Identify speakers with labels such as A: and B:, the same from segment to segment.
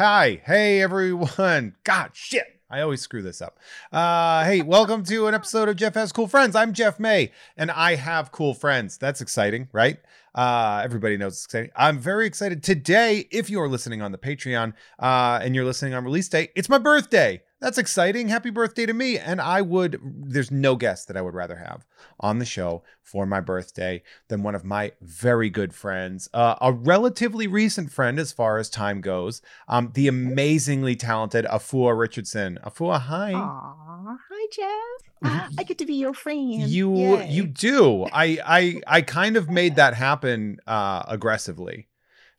A: hi, hey, everyone. God, shit. I always screw this up. Uh, hey, welcome to an episode of Jeff Has Cool Friends. I'm Jeff May, and I have cool friends. That's exciting, right? Uh, everybody knows it's exciting. I'm very excited today. If you're listening on the Patreon uh, and you're listening on release day, it's my birthday. That's exciting. Happy birthday to me. And I would, there's no guest that I would rather have on the show for my birthday than one of my very good friends, uh, a relatively recent friend as far as time goes, um, the amazingly talented Afua Richardson. Afua, hi.
B: Aw, hi Jeff. I get to be your friend.
A: You
B: Yay.
A: you do. I I I kind of made that happen uh aggressively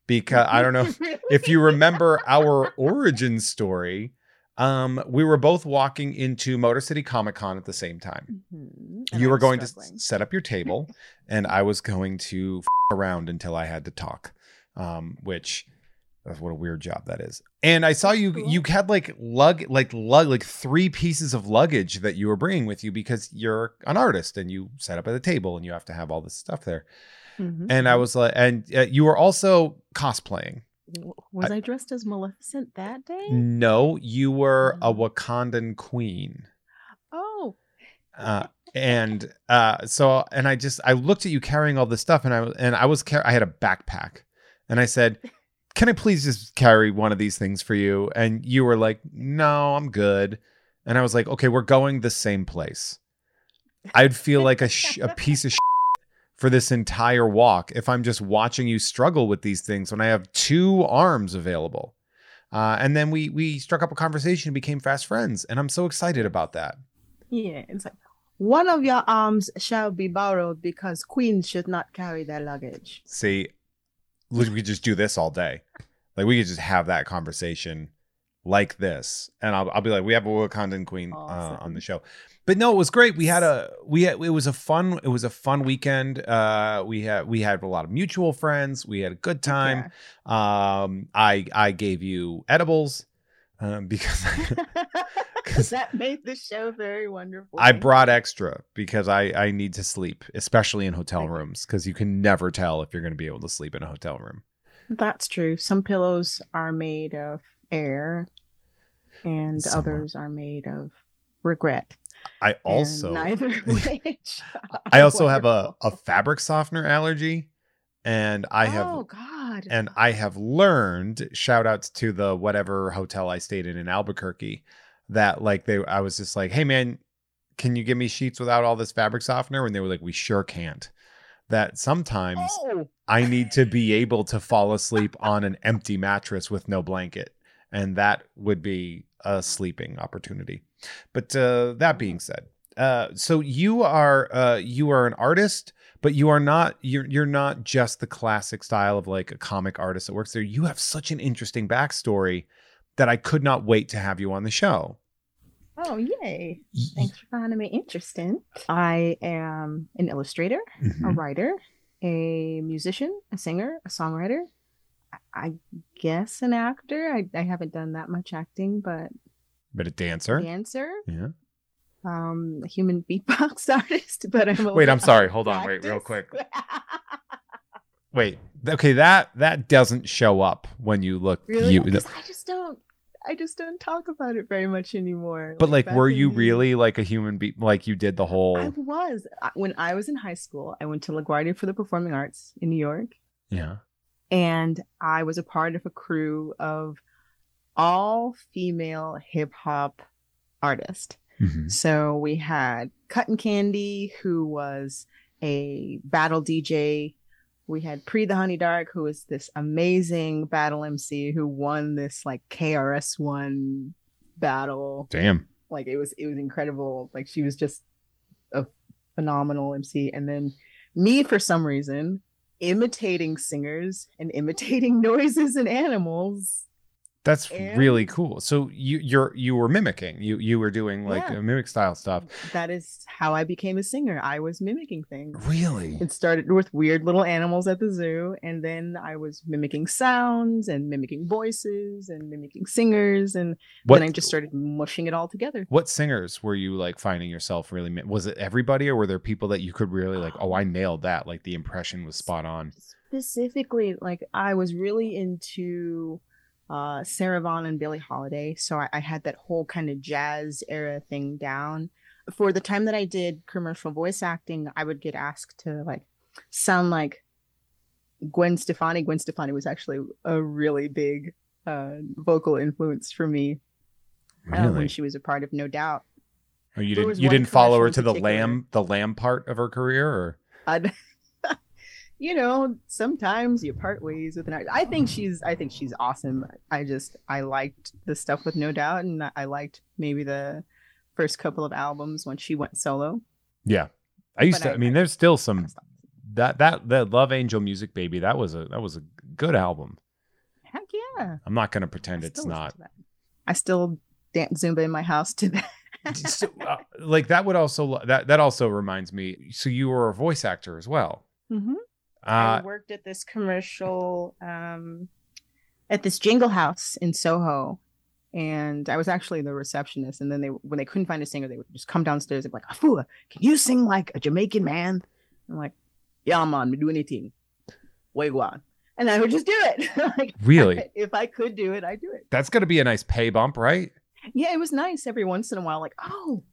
A: because I don't know if you remember our origin story. Um, we were both walking into Motor City Comic Con at the same time.
B: Mhm,
A: you were going to
B: struggling.
A: s- set up your table, and I was going to f- around until I had to talk. Um, which that's what a weird job that is. And I saw you.
B: Cool.
A: You had like lug, like lug, like three pieces of luggage that you were bringing with you because you're an artist and you set up at a table and you have to have all this stuff there.
B: Mhm.
A: And I was like, and uh, you were also cosplaying.
B: Was I, dressed as Maleficent that day?
A: No, you were a. Wakandan queen.
B: Oh,
A: uh, and uh, so and I just I looked at you carrying all this stuff, and I and I was car- I had a backpack, and I said, "Can I please just carry one of these things for you?" And you were like, "No, I'm good." And I was like, "Okay, we're going the same place." I'd feel like a sh- a piece of shit for this entire walk if I'm just watching you struggle with these things when I have two arms available. Uh, and then we we struck up a conversation and became fast friends, and I'm so excited about that.
B: yeah. It's like one of your arms shall be borrowed because queens should not carry their luggage.
A: See, we could just do this all day. Like we could just have that conversation like this, and I'll, I'll be like, we have a Wakandan queen uh, on the show. But no, it was great. We had a we had, it was a fun it was a fun weekend. Uh, we had we had a lot of mutual friends. We had a good time. Um, I I gave you edibles um, because
B: Yeah.
A: 'Cause-
B: that made the show very wonderful.
A: I brought extra because I I need to sleep, especially in hotel rooms, because you can never tell if you're going to be able to sleep in a hotel room.
B: That's true. Some pillows are made of air, and
A: Some are-
B: others are made of regret.
A: I also
B: neither which.
A: I also have a, a fabric softener allergy, and I have
B: Oh God.
A: and I have learned. Shout outs to the whatever hotel I stayed in in Albuquerque, that like they I was just like, hey man, can you give me sheets without all this fabric softener? And they were like, we sure can't. That sometimes
B: Oh.
A: I need to be able to fall asleep on an empty mattress with no blanket, and that would be a sleeping opportunity. But uh, that being said, uh, so you are uh, you are an artist, but you are not you're you're not just the classic style of like a comic artist that works there. You have such an interesting backstory that I could not wait to have you on the show.
B: Oh yay! Thanks for finding me interesting. I am an illustrator, a
A: Mhm.
B: writer, a musician, a singer, a songwriter. I- I guess an actor. I, I haven't done that much acting, but
A: But a dancer.
B: dancer,
A: Yeah.
B: um, a human beatbox artist. But I'm
A: Wait, I'm sorry. Hold on. Wait, real quick. Wait. Okay, that that doesn't show up when you look
B: really?
A: you
B: I just don't. I just don't talk about it very much anymore.
A: But like
B: back
A: were you really like a human being like you did the whole
B: I was when I was in high school. I went to LaGuardia for the Performing Arts in New York,
A: Yeah.
B: and I was a part of a crew of all female hip hop artists.
A: Mhm.
B: So we had Cotton Candy, who was a battle DJ. We had Pre the Honey Dark, who was this amazing battle MC who won this like KRS One battle.
A: Damn.
B: Like it was it was incredible. Like she was just a phenomenal MC. And then me for some reason imitating singers and imitating noises and animals.
A: That's
B: And-
A: really cool. So you you're you were mimicking. You you were doing like
B: Yeah.
A: uh, mimic style stuff.
B: That is how I became a singer. I was mimicking things.
A: Really?
B: It started with weird little animals at the zoo, and then I was mimicking sounds and mimicking voices and mimicking singers, and
A: What
B: then I just started mushing it all together.
A: what singers were you like finding yourself really mi- was it everybody or were there people that you could really like oh I nailed that like the impression was spot on.
B: Specifically, like I was really into uh, Sarah Vaughan and Billie Holiday. So I, I had that whole kind of jazz era thing down. For the time that I did commercial voice acting, I would get asked to like sound like Gwen Stefani. Gwen Stefani was actually a really big uh, vocal influence for me uh, when she was a part of No Doubt.
A: Oh, you didn't you didn't follow her to the lamb the lamb part of her career or
B: I'd, you know, sometimes you part ways with an artist. I think she's I think she's awesome. I just I liked the stuff with No Doubt, and I liked maybe the first couple of albums when she went solo.
A: yeah. I used
B: But
A: to I,
B: I-
A: mean
B: I
A: there's still some that that that Love Angel Music Baby that was a that was a good album.
B: Heck yeah!
A: I'm not going to
B: I
A: pretend it's not.
B: I still dance Zumba in my house to that.
A: so, uh, like that would also that that also reminds me so you were a voice actor as well.
B: Mhm.
A: Uh
B: I worked at this commercial um, at this Jingle House in Soho, and I was actually the receptionist. And then they, when they couldn't find a singer, they would just come downstairs and be like, "Afua, can you sing like a Jamaican man?" I'm like, "Yeah, man, me do anything. Wagwan." And I would just do it. like,
A: Really?
B: if I could do it, I'd do it.
A: that's going to be a nice pay bump, right?
B: Yeah, it was nice every once in a while. Like, oh,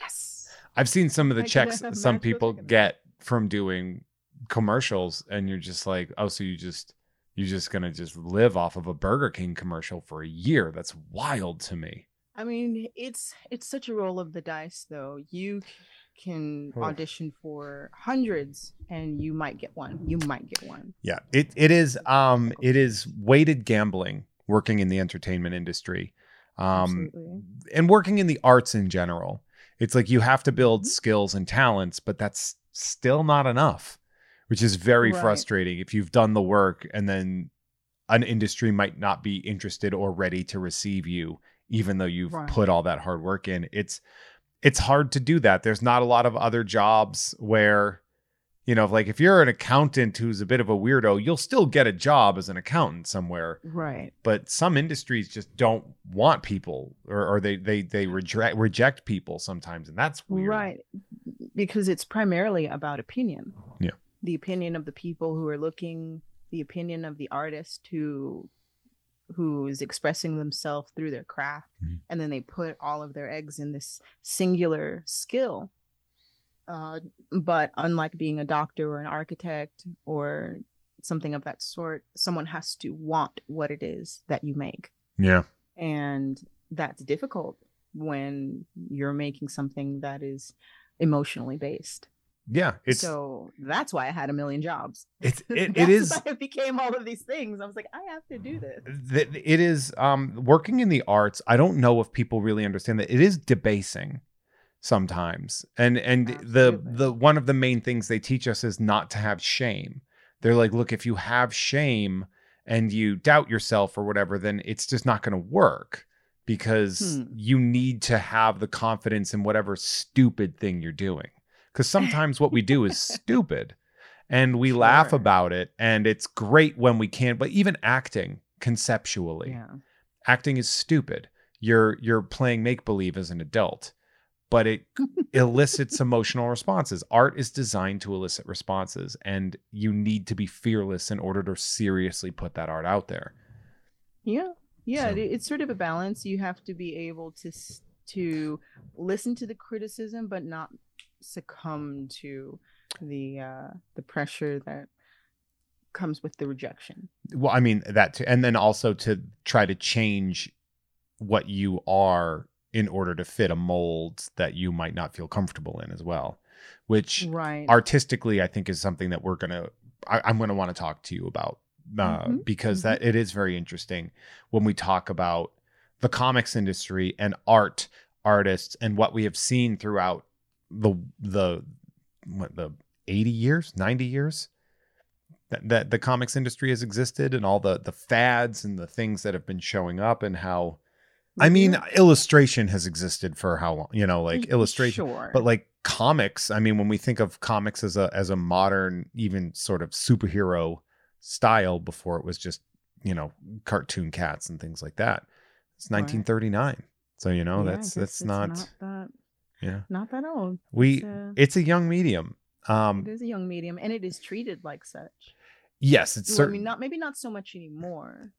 B: yes.
A: I've seen some of the
B: I
A: checks some people get from doing commercials and you're just like, "Oh, so you just you're just to just live off of a Burger King commercial for a year." That's wild to me.
B: I mean, it's it's such a roll of the dice, though. You can
A: Oh.
B: audition for hundreds, and you might get one. You might get one.
A: Yeah, it it is um it is weighted gambling working in the entertainment industry. Um
B: Absolutely.
A: and working in the arts in general. It's like you have to build
B: Mhm.
A: skills and talents, but that's still not enough, which is very
B: Right.
A: frustrating if you've done the work and then an industry might not be interested or ready to receive you even though you've
B: Right.
A: put all that hard work in. It's it's hard to do that. There's not a lot of other jobs where you know, like if you're an accountant who's a bit of a weirdo, you'll still get a job as an accountant somewhere
B: Right.
A: but some industries just don't want people or, or they they they reject reject people sometimes and that's weird
B: Right. Because it's primarily about opinion.
A: Yeah.
B: The opinion of the people who are looking, the opinion of the artist who who is expressing themselves through their craft
A: Mhm.
B: and then they put all of their eggs in this singular skill. Uh, but unlike being a doctor or an architect or something of that sort someone has to want what it is that you make.
A: Yeah.
B: And that's difficult when you're making something that is emotionally based
A: yeah it's
B: so that's why i had a million jobs.
A: It's it, it is
B: why it became all of these things. I was like i have to do this.
A: Th- it is um working in the arts i don't know if people really understand that it is debasing sometimes and and the the one of the main things they teach us is not to have shame. They're like look if you have shame and you doubt yourself or whatever then it's just not going to work because
B: Hmm.
A: you need to have the confidence in whatever stupid thing you're doing because sometimes what we do is stupid and we laugh about it and it's great when we can but even acting conceptually
B: yeah.
A: acting is stupid. You're you're playing make believe as an adult but it elicits emotional responses. Art is designed to elicit responses and you need to be fearless in order to seriously put that art out there.
B: Yeah. Yeah
A: So-
B: it- it's sort of a balance. You have to be able to to listen to the criticism but not succumb to the uh the pressure that comes with the rejection
A: well i mean that too and then also to try to change what you are in order to fit a mold that you might not feel comfortable in as well which
B: right
A: artistically i think is something that we're gonna I, i'm gonna want to talk to you about uh,
B: Mhm,
A: because
B: mhm.
A: that it is very interesting when we talk about the comics industry and art artists and what we have seen throughout the the what the 80 years 90 years that, that the comics industry has existed and all the the fads and the things that have been showing up and how i mm-hmm.
B: mean
A: illustration has existed for how long you know like mm, illustration
B: sure.
A: but like comics i mean when we think of comics as a as a modern even sort of superhero style before it was just you know cartoon cats and things like that it's
B: Right.
A: 1939 so you know
B: Yeah,
A: that's that's
B: it's
A: not,
B: that
A: yeah
B: not that old
A: we
B: It's,
A: it's a young medium um
B: it is a young medium and it is treated like such
A: yes it's
B: Well, I mean, not maybe not so much anymore,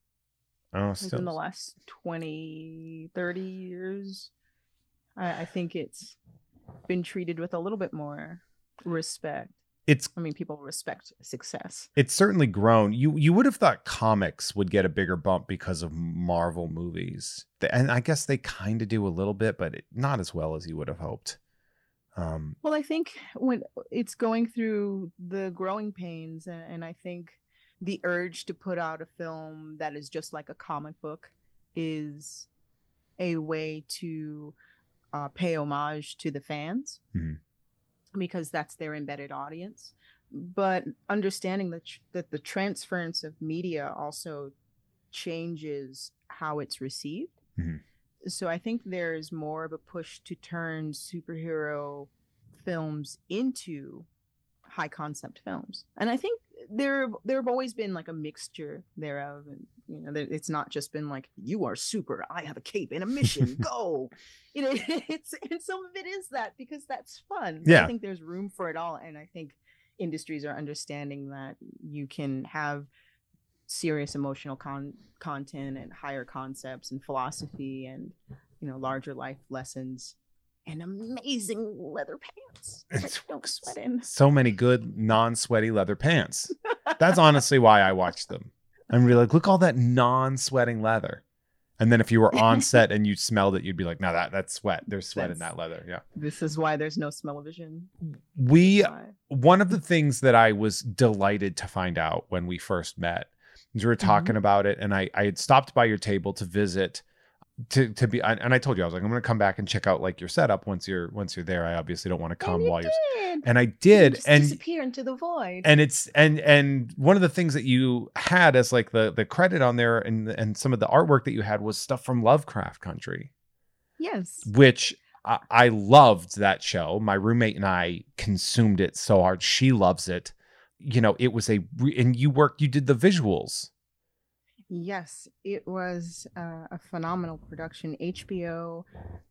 A: Oh,
B: still. in the last 20, 30 years. I, I think it's been treated with a little bit more respect.
A: It's
B: I mean, people respect success.
A: it's certainly grown. You you would have thought comics would get a bigger bump because of Marvel movies, and I guess they kind of do a little bit, but not as well as you would have hoped. Um,
B: Well, I think when it's going through the growing pains, and, and I think the urge to put out a film that is just like a comic book is a way to uh, pay homage to the fans
A: Mhm.
B: Because that's their embedded audience. But understanding that tr- that the transference of media also changes how it's received.
A: Mhm.
B: So I think there's more of a push to turn superhero films into high concept films, and I think there there have always been like a mixture thereof, and you know it's not just been like you are super, I have a cape and a mission, go. You know, it's and some of it is that because that's fun.
A: Yeah.
B: I think there's room for it all, and I think industries are understanding that you can have serious emotional con- content and higher concepts and philosophy and you know larger life lessons and amazing leather pants
A: It's-
B: don't sweat in.
A: so many good non-sweaty leather pants. That's honestly why I watched them. I'm really like, look all that non-sweating leather. And then if you were on set and you smelled it, you'd be like, no, that that's sweat. There's sweat in that leather. Yeah.
B: This is why there's no smell-o-vision.
A: We one of the things that I was delighted to find out when we first met is we were mm-hmm. talking about it, and I I had stopped by your table to visit to to be and I told you I was like I'm gonna come back and check out like your setup once you're once you're there. I obviously don't want to come
B: you
A: while you're and I
B: You
A: did
B: just
A: and
B: disappear into the void.
A: and it's and and one of the things that you had as like the the credit on there and and some of the artwork that you had was stuff from Lovecraft Country
B: yes.
A: which I, I loved that show. My roommate and I consumed it so hard. She loves it. You know, it was a re- and you worked. You did the visuals.
B: Yes, it was uh, a phenomenal production. HBO,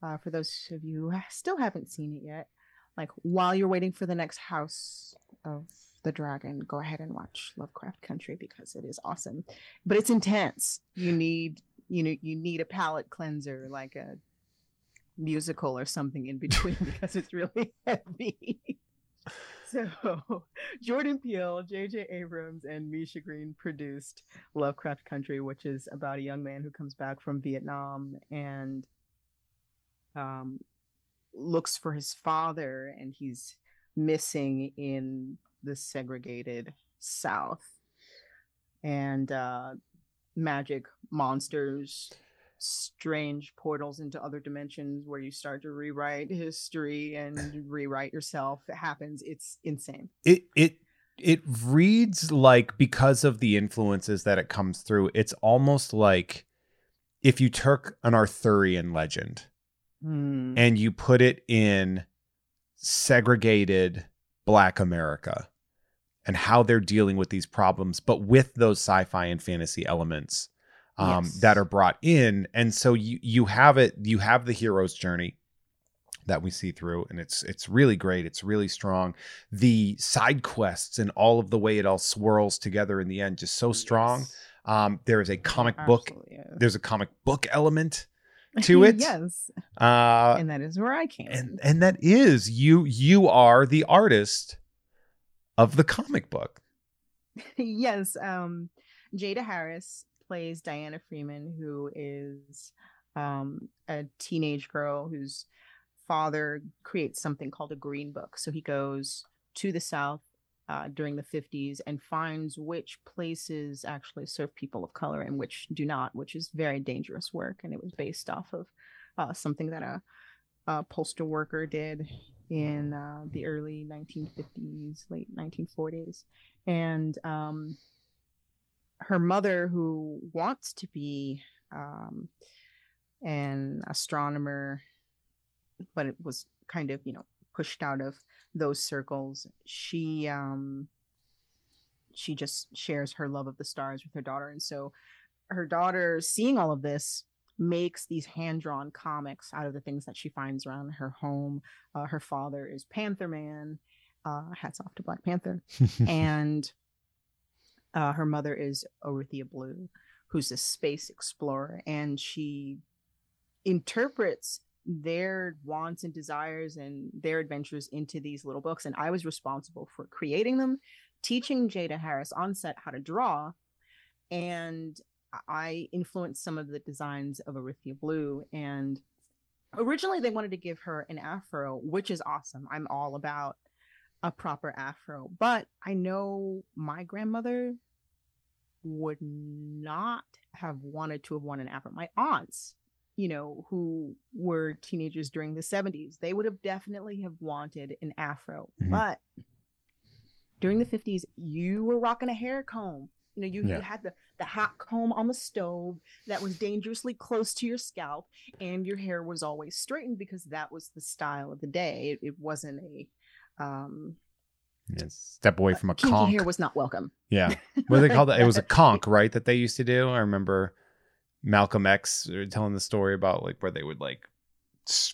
B: uh, for those of you who still haven't seen it yet, like while you're waiting for the next House of the Dragon, go ahead and watch Lovecraft Country because it is awesome. But it's intense. You need you know you need a palate cleanser like a musical or something in between because it's really heavy. So Jordan Peele, J.J. Abrams, and Misha Green produced Lovecraft Country, which is about a young man who comes back from Vietnam and um, looks for his father, and he's missing in the segregated South. And uh, magic monsters, strange portals into other dimensions where you start to rewrite history and rewrite yourself. It happens. It's insane.
A: It it it reads like because of the influences that it comes through. It's almost like if you took an Arthurian legend
B: Hmm.
A: and you put it in segregated Black America and how they're dealing with these problems, but with those sci-fi and fantasy elements um,
B: Yes.
A: that are brought in. And so you you have it, you have the hero's journey that we see through, and it's it's really great. It's really strong. The side quests and all of the way it all swirls together in the end, just so strong.
B: Yes.
A: Um, there is a comic book.
B: absolutely is.
A: There's a comic book element to it.
B: yes,
A: Uh,
B: and that is where I came.
A: and and that is you you are the artist of the comic book
B: yes, um, Jada Harris plays Diana Freeman, who is um, a teenage girl whose father creates something called a green book. So he goes to the South uh, during the 50s and finds which places actually serve people of color and which do not, which is very dangerous work. And it was based off of uh, something that a, a postal worker did in uh, the early 1950s, late 1940s. And um, her mother, who wants to be um, an astronomer, but it was kind of, you know, pushed out of those circles. She um, she just shares her love of the stars with her daughter, and so her daughter, seeing all of this, makes these hand-drawn comics out of the things that she finds around her home. Uh, her father is Panther Man. Uh, hats off to Black Panther and uh, her mother is Orithyia Blue, who's a space explorer, and she interprets their wants and desires and their adventures into these little books. And I was responsible for creating them, teaching Jada Harris on set how to draw, and I influenced some of the designs of Orithyia Blue. And originally, they wanted to give her an afro, which is awesome. I'm all about a proper afro, but I know my grandmother would not have wanted to have worn an afro. My aunts, you know, who were teenagers during the 70s, they would have definitely have wanted an afro. Mm-hmm. But during the 50s, you were rocking a hair comb. You know, you, yeah. you had the, the hot comb on the stove that was dangerously close to your scalp, and your hair was always straightened because that was the style of the day. It, it wasn't a um
A: Yes. Step away from a Kinky conk.
B: hair was not welcome.
A: Yeah. What they called that? It was a conk, right? That they used to do. I remember Malcolm X uh, telling the story about like where they would like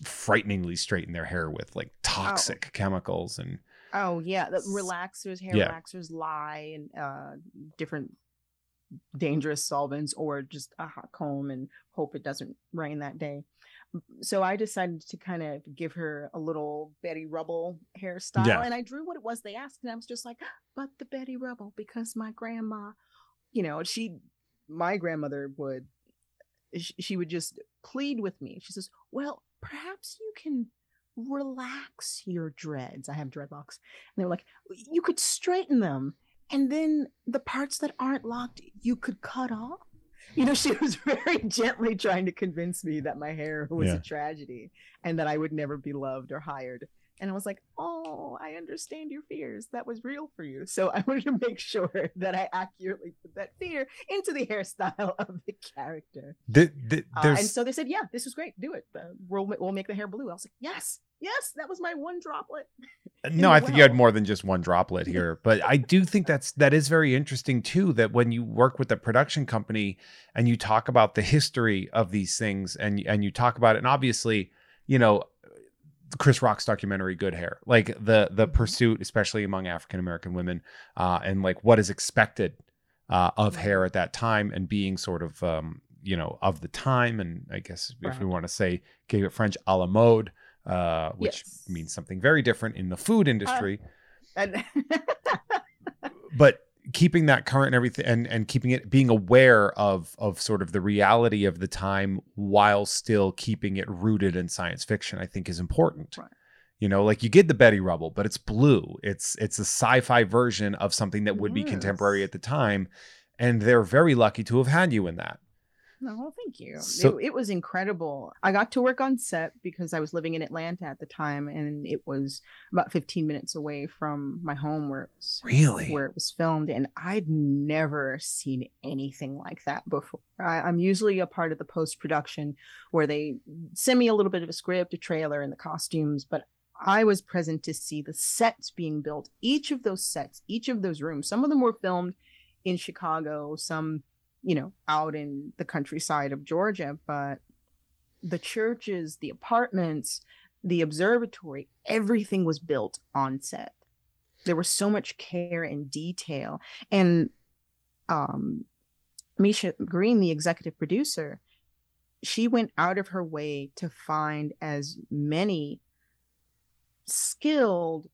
A: frighteningly straighten their hair with like toxic oh. chemicals and.
B: Oh yeah, the relaxers, hair yeah. relaxers, lie and uh, different dangerous solvents, or just a hot comb and hope it doesn't rain that day so I decided to kind of give her a little Betty Rubble hairstyle. Yeah. And I drew what it was they asked. And I was just like, but the Betty Rubble, because my grandma, you know, she, my grandmother would, she would just plead with me. She says, well, perhaps you can relax your dreads. I have dreadlocks. And they were like, you could straighten them. And then the parts that aren't locked, you could cut off you know, she was very gently trying to convince me that my hair was yeah. a tragedy and that I would never be loved or hired. And I was like, oh, I understand your fears. That was real for you. So I wanted to make sure that I accurately put that fear into the hairstyle of the character.
A: The, the,
B: uh, and so they said, yeah, this was great. Do it. Uh, we'll, we'll make the hair blue. I was like, yes, yes, that was my one droplet.
A: Uh, no, I well. think you had more than just one droplet here, but I do think that's that is very interesting too. That when you work with a production company and you talk about the history of these things and and you talk about it, and obviously, you know, Chris Rock's documentary Good Hair, like the the mm-hmm. pursuit, especially among African American women, uh, and like what is expected uh, of hair at that time, and being sort of um, you know of the time, and I guess right. if we want to say gave it French a la mode, uh, which yes. means something very different in the food industry. Uh, but keeping that current and everything and and keeping it being aware of of sort of the reality of the time while still keeping it rooted in science fiction i think is important right. you know like you get the betty rubble but it's blue it's it's a sci-fi version of something that would yes. be contemporary at the time and they're very lucky to have had you in that Oh,
B: no, thank you. So, it, it, was incredible. I got to work on set because I was living in Atlanta at the time, and it was about 15 minutes away from my home where it was
A: really
B: where it was filmed. And I'd never seen anything like that before. I, I'm usually a part of the post production where they send me a little bit of a script, a trailer, and the costumes, but I was present to see the sets being built. Each of those sets, each of those rooms. Some of them were filmed in Chicago, some you know, out in the countryside of Georgia, but the churches, the apartments, the observatory, everything was built on set. There was so much care and detail. And um, Misha Green, the executive producer, she went out of her way to find as many skilled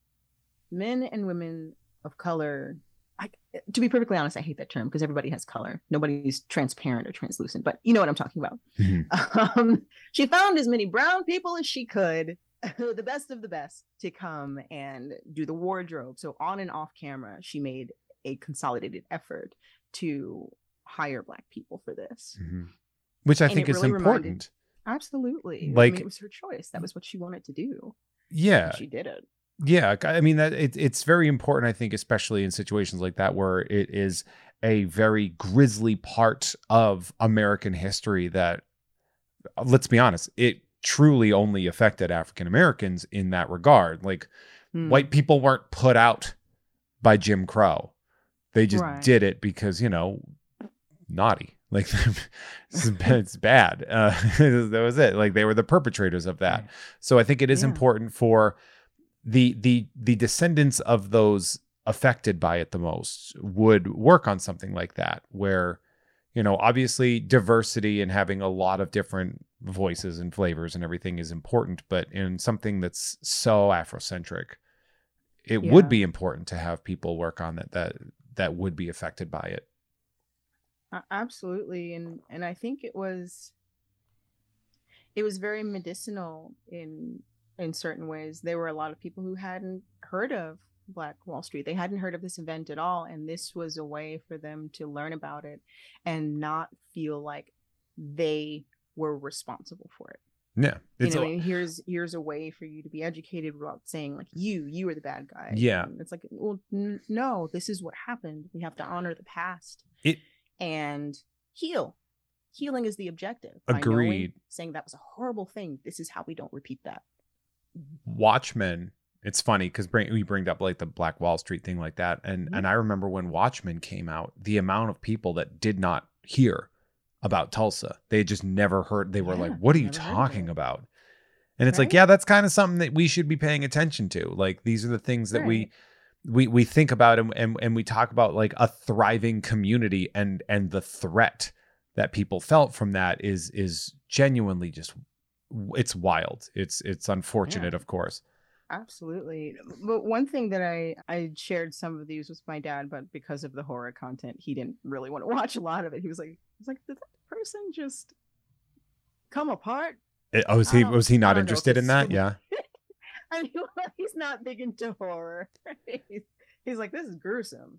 B: men and women of color I, to be perfectly honest, I hate that term because everybody has color. Nobody's transparent or translucent, but you know what I'm talking about. Mm-hmm. Um, she found as many brown people as she could, the best of the best, to come and do the wardrobe. So on and off camera, she made a consolidated effort to hire black people for this,
A: mm-hmm. which I and think is really important. Reminded,
B: absolutely, like I mean, it was her choice. That was what she wanted to do.
A: Yeah,
B: she did it
A: yeah i mean that it, it's very important i think especially in situations like that where it is a very grisly part of american history that let's be honest it truly only affected african americans in that regard. Like mm. white people weren't put out by jim crow. They just right. did it because you know naughty. Like it's bad. Uh, that was it. Like they were the perpetrators of that. So i think it is yeah. important for the the the descendants of those affected by it the most would work on something like that where you know, obviously diversity and having a lot of different voices and flavors and everything is important, but in something that's so Afrocentric, it
B: Yeah.
A: would be important to have people work on that that that would be affected by it.
B: Absolutely and and i think it was it was very medicinal in in certain ways there were a lot of people who hadn't heard of black wall street. They hadn't heard of this event at all and this was a way for them to learn about it and not feel like they were responsible for it.
A: Yeah,
B: you
A: it's
B: know
A: a-
B: and here's here's a way for you to be educated without saying like you you are the bad guy.
A: Yeah.
B: And it's like well n- no this is what happened. We have to honor the past
A: It-
B: and heal. Healing is the objective. By knowing,
A: Agreed.
B: saying that was a horrible thing this is how we don't repeat that
A: Watchmen. It's funny because bring, we bring up like the Black Wall Street thing like that, and
B: Mhm.
A: and I remember when Watchmen came out, the amount of people that did not hear about Tulsa, they had just never heard. They were
B: Yeah,
A: like, "What are you
B: never heard of
A: talking about?" And it's like, yeah, that's kind of something that we should be paying attention to. Like these are the things that we we we think about and, and and we talk about like a thriving community and and the threat that people felt from that is is genuinely just it's wild. It's it's unfortunate,
B: Yeah.
A: of course.
B: absolutely but one thing that i i shared some of these with my dad but because of the horror content he didn't really want to watch a lot of it he was like he's like did that person just come apart eh, oh,
A: It- oh, was he was he not
B: don't know if
A: interested in that? Yeah.
B: I mean, he's not big into horror. he's, he's like, this is gruesome.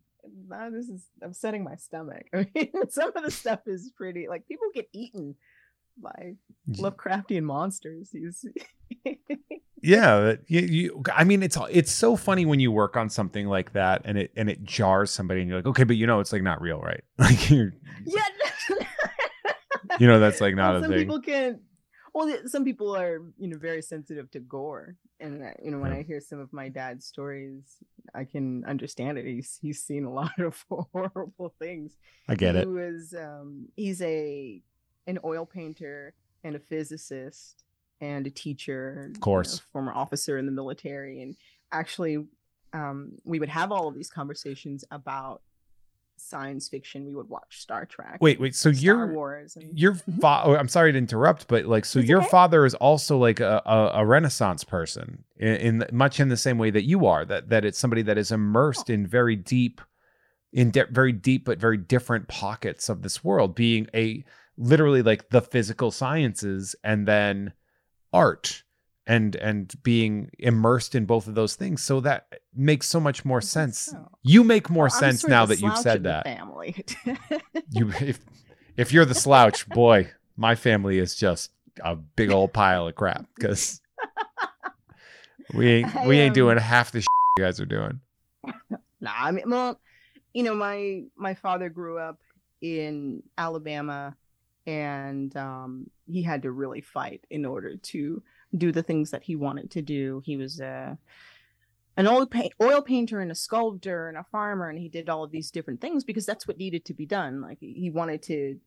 B: This is upsetting my stomach. I mean, some of the stuff is pretty like people get eaten by Lovecraftian monsters. He's
A: Yeah, you, you I mean it's it's so funny when you work on something like that and it and it jars somebody and you're like, "Okay, but you know it's like not real, right?" Like you're
B: yeah.
A: you know that's like not
B: Well,
A: a
B: some
A: thing.
B: people can. Well, some people are, you know, very sensitive to gore, and uh, you know, when
A: Yeah.
B: I hear some of my dad's stories, I can understand it. He's he's seen a lot of horrible things.
A: I get
B: he
A: it.
B: was um he's a an oil painter and a physicist and a teacher of
A: course.
B: former officer in the military and actually um we would have all of these conversations about science fiction we would watch star trek
A: Wait, wait. So
B: Star
A: you're
B: wars and
A: your fa- oh, I'm sorry to interrupt, but like, so
B: It's
A: your
B: okay.
A: father is also like a, a, a Renaissance person in, in much in the same way that you are. That that it's somebody that is immersed
B: Oh.
A: in very deep, in de- very deep but very different pockets of this world, being a literally like the physical sciences and then art and and being immersed in both of those things. So that makes so much more sense.
B: so.
A: You make more
B: Well,
A: sense now that you've said that.
B: family
A: You if if you're the slouch, boy, my family is just a big old pile of crap because we ain't
B: I,
A: we ain't
B: um,
A: doing half the shit you guys are doing.
B: Nah, I mean, well, you know, my my father grew up in Alabama, and um, he had to really fight in order to do the things that he wanted to do. He was a an oil paint, oil painter and a sculptor and a farmer, and he did all of these different things because that's what needed to be done. Like he wanted to.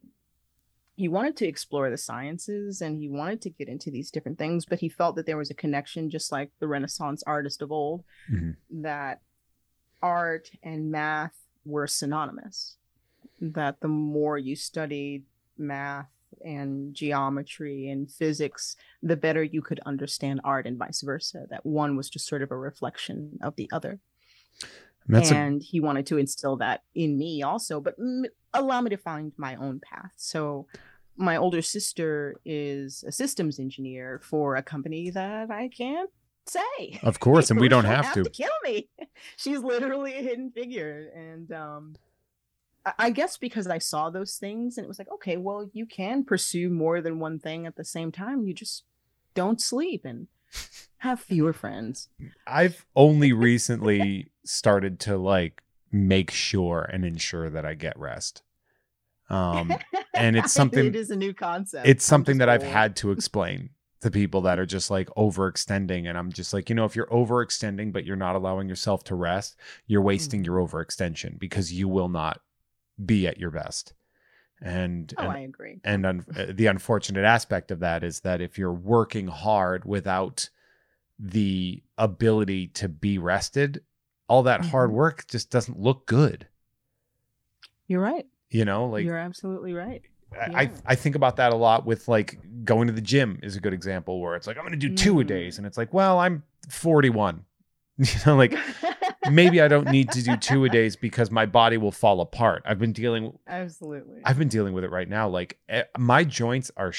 B: He wanted to explore the sciences and he wanted to get into these different things, but he felt that there was a connection, just like the Renaissance artist of old,
A: Mhm.
B: that art and math were synonymous. That the more you studied math and geometry and physics, the better you could understand art and vice versa. That one was just sort of a reflection of the other.
A: That's a,
B: and he wanted to instill that in me also, but m- allow me to find my own path. So my older sister is a systems engineer for a company that I can't say.
A: of course, and we don't have to.
B: kill me. She's literally a hidden figure, and um, I- I guess because I saw those things, and it was like, okay, well, you can pursue more than one thing at the same time. You just don't sleep and have fewer friends.
A: I've only recently started to like make sure and ensure that I get rest. Um, and it's something-
B: it is a new concept.
A: it's something
B: just
A: that I've had to explain to people that are just like overextending. And I'm just like, you know, if you're overextending, but you're not allowing yourself to rest, you're wasting
B: Mhm.
A: your overextension because you will not be at your best. And,
B: Oh,
A: and
B: I agree.
A: and un- uh, the unfortunate aspect of that is that if you're working hard without the ability to be rested, all that hard
B: Mhm.
A: work just doesn't look good.
B: You're right.
A: You know, like
B: You're absolutely right.
A: I,
B: yeah.
A: I think about that a lot with like going to the gym is a good example where it's like I'm going to do two a
B: Mm.
A: days and it's like well I'm 41 you know like maybe I don't need to do two a days because my body will fall apart I've been dealing
B: absolutely.
A: I've been dealing with it right now like eh, my joints are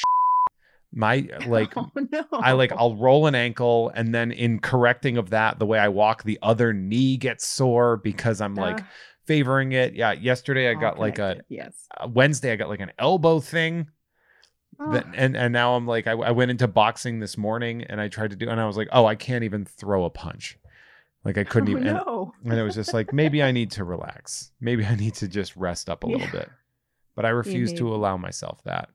A: my like
B: oh, no.
A: I like I'll roll an ankle and then in correcting of that the way I walk the other knee gets sore because I'm like
B: Uh,
A: favoring it yeah yesterday I
B: all
A: got like a
B: yes.
A: uh, Wednesday I got like an elbow thing that,
B: Oh,
A: and and now I'm like I, I went into boxing this morning and I tried to do and I was like oh I can't even throw a punch like I oh, couldn't
B: oh,
A: even and,
B: no.
A: and it was just like maybe I need to relax. Maybe I need to just rest up a little bit. But I refuse to allow myself that.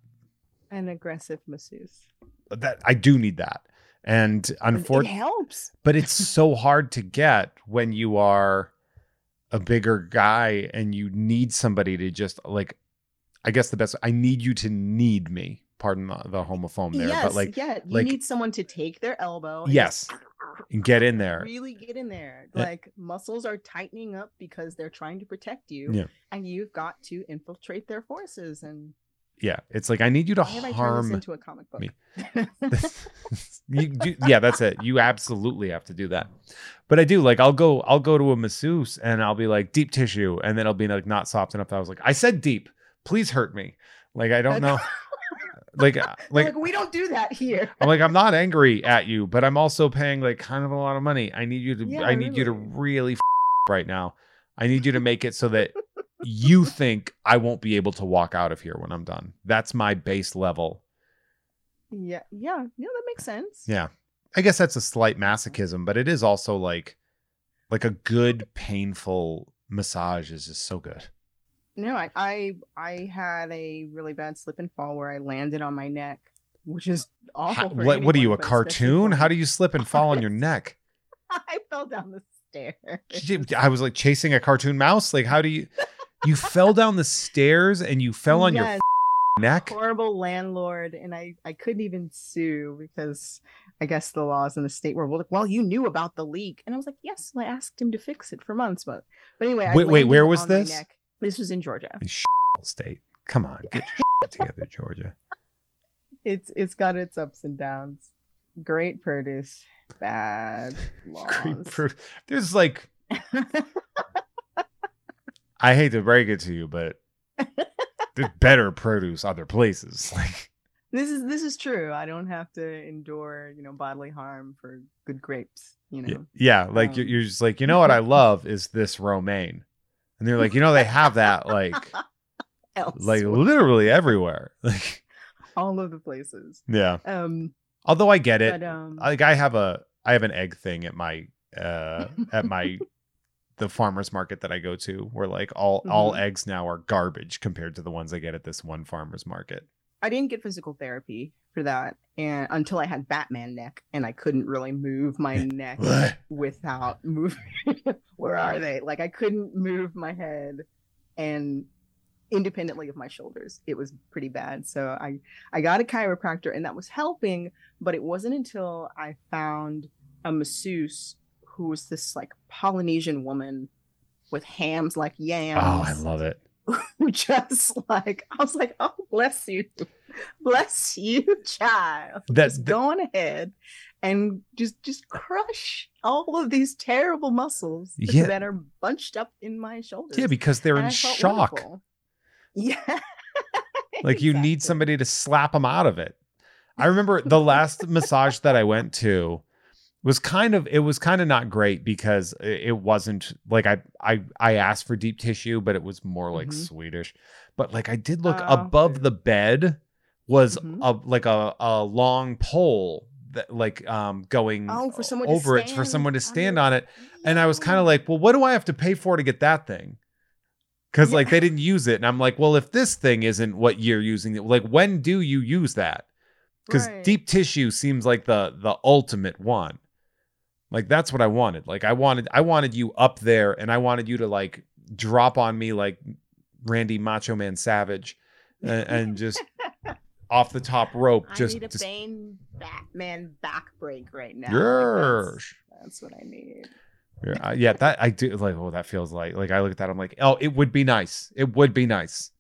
B: An aggressive masseuse.
A: that I do need that. And
B: It
A: unfortunately
B: helps.
A: but it's so hard to get when you are a bigger guy and you need somebody to just like I guess the best I need you to need me pardon the, the homophone there
B: yes,
A: but like
B: yeah, you
A: like-
B: need someone to take their elbow. and
A: yes
B: just
A: and get in there
B: Really get in there.
A: Yeah.
B: Like muscles are tightening up because they're trying to protect you.
A: Yeah.
B: And you've got to infiltrate their forces. And
A: yeah it's like I need you to
B: why I turned this
A: harm
B: into a comic book?
A: me. you do, yeah that's it you absolutely have to do that but i do like i'll go i'll go to a masseuse and i'll be like deep tissue and then it'll be like not soft enough i was like i said deep please hurt me like i don't know like uh,
B: like,
A: like
B: we don't do that here.
A: i'm like i'm not angry at you but i'm also paying like kind of a lot of money i need you to
B: Yeah,
A: i need you to
B: really.
A: really f- right now i need you to make it so that you think i won't be able to walk out of here when i'm done that's my base level
B: Yeah, yeah, yeah, that makes sense.
A: Yeah. I guess that's a slight masochism, but it is also like like a good painful massage is just so good.
B: No, I, I I had a really bad slip and fall where I landed on my neck, which is awful.
A: How- what, what are you, a
B: anyone, but especially
A: cartoon? How do you slip and fall on your neck?
B: I fell down the stairs.
A: I was like chasing a cartoon mouse. Like, how do you you fell down the stairs and you fell on your f- neck?
B: horrible landlord, and I I couldn't even sue because I guess the laws in the state were well, well, you knew about the leak, and I was like, yes, I asked him to fix it for months, but but anyway, I
A: Wait, wait, where was this?
B: This was in Georgia.
A: State. Come on, get your together, Georgia.
B: It's it's got its ups and downs. Great produce, bad
A: Great
B: laws.
A: pro- There's like I hate to break it to you, but there's better produce other places. Like
B: this is this is true. I don't have to endure, you know, bodily harm for good grapes. You know,
A: Yeah, like
B: Um,
A: you're just like, you know what I love is this romaine, and they're like, you know, they have that like like literally everywhere. Like,
B: all of the places.
A: yeah.
B: Um,
A: Although I get it,
B: but um,
A: like I have a I have an egg thing at my uh at my the farmers market that I go to, where like all all
B: Mhm.
A: eggs now are garbage compared to the ones I get at this one farmers market.
B: I didn't get physical therapy for that, and until I had Batman neck, and I couldn't really move my neck without moving. Where are they? Like I couldn't move my head, and independently of my shoulders, it was pretty bad. So I I got a chiropractor, and that was helping. But it wasn't until I found a masseuse who was this like Polynesian woman with hams like yams
A: Oh, I love it.
B: Who just like I was like, oh bless you, bless you, child.
A: That-
B: just
A: that-
B: go ahead and just just crush all of these terrible muscles
A: Yeah.
B: that are bunched up in my shoulders.
A: Yeah, because they're
B: And
A: in shock.
B: wonderful. Yeah.
A: Like you need somebody to slap them out of it. I remember the last massage that I went to was kind of it was kind of not great because it wasn't like I I I asked for deep tissue, but it was more like
B: Mhm.
A: Swedish. But like I did look
B: Oh,
A: above the bed was
B: Mhm.
A: a like a, a long pole that like um going
B: Oh, for someone
A: over it for someone to stand on it. And I was kind of like, well, what do I have to pay for to get that thing? Because
B: Yeah.
A: like they didn't use it, and I'm like, well, if this thing isn't what you're using, like when do you use that? Because
B: Right.
A: deep tissue seems like the the ultimate one. Like that's what I wanted. Like I wanted I wanted you up there, and I wanted you to like drop on me like Randy Macho Man Savage, and, and just off the top rope,
B: I
A: just,
B: need a
A: just
B: Bane Batman back break right now. Like, that's, that's what I need.
A: Yeah, uh, yeah, that I do like. Oh, that feels like like I look at that. I'm like, oh, it would be nice. It would be nice.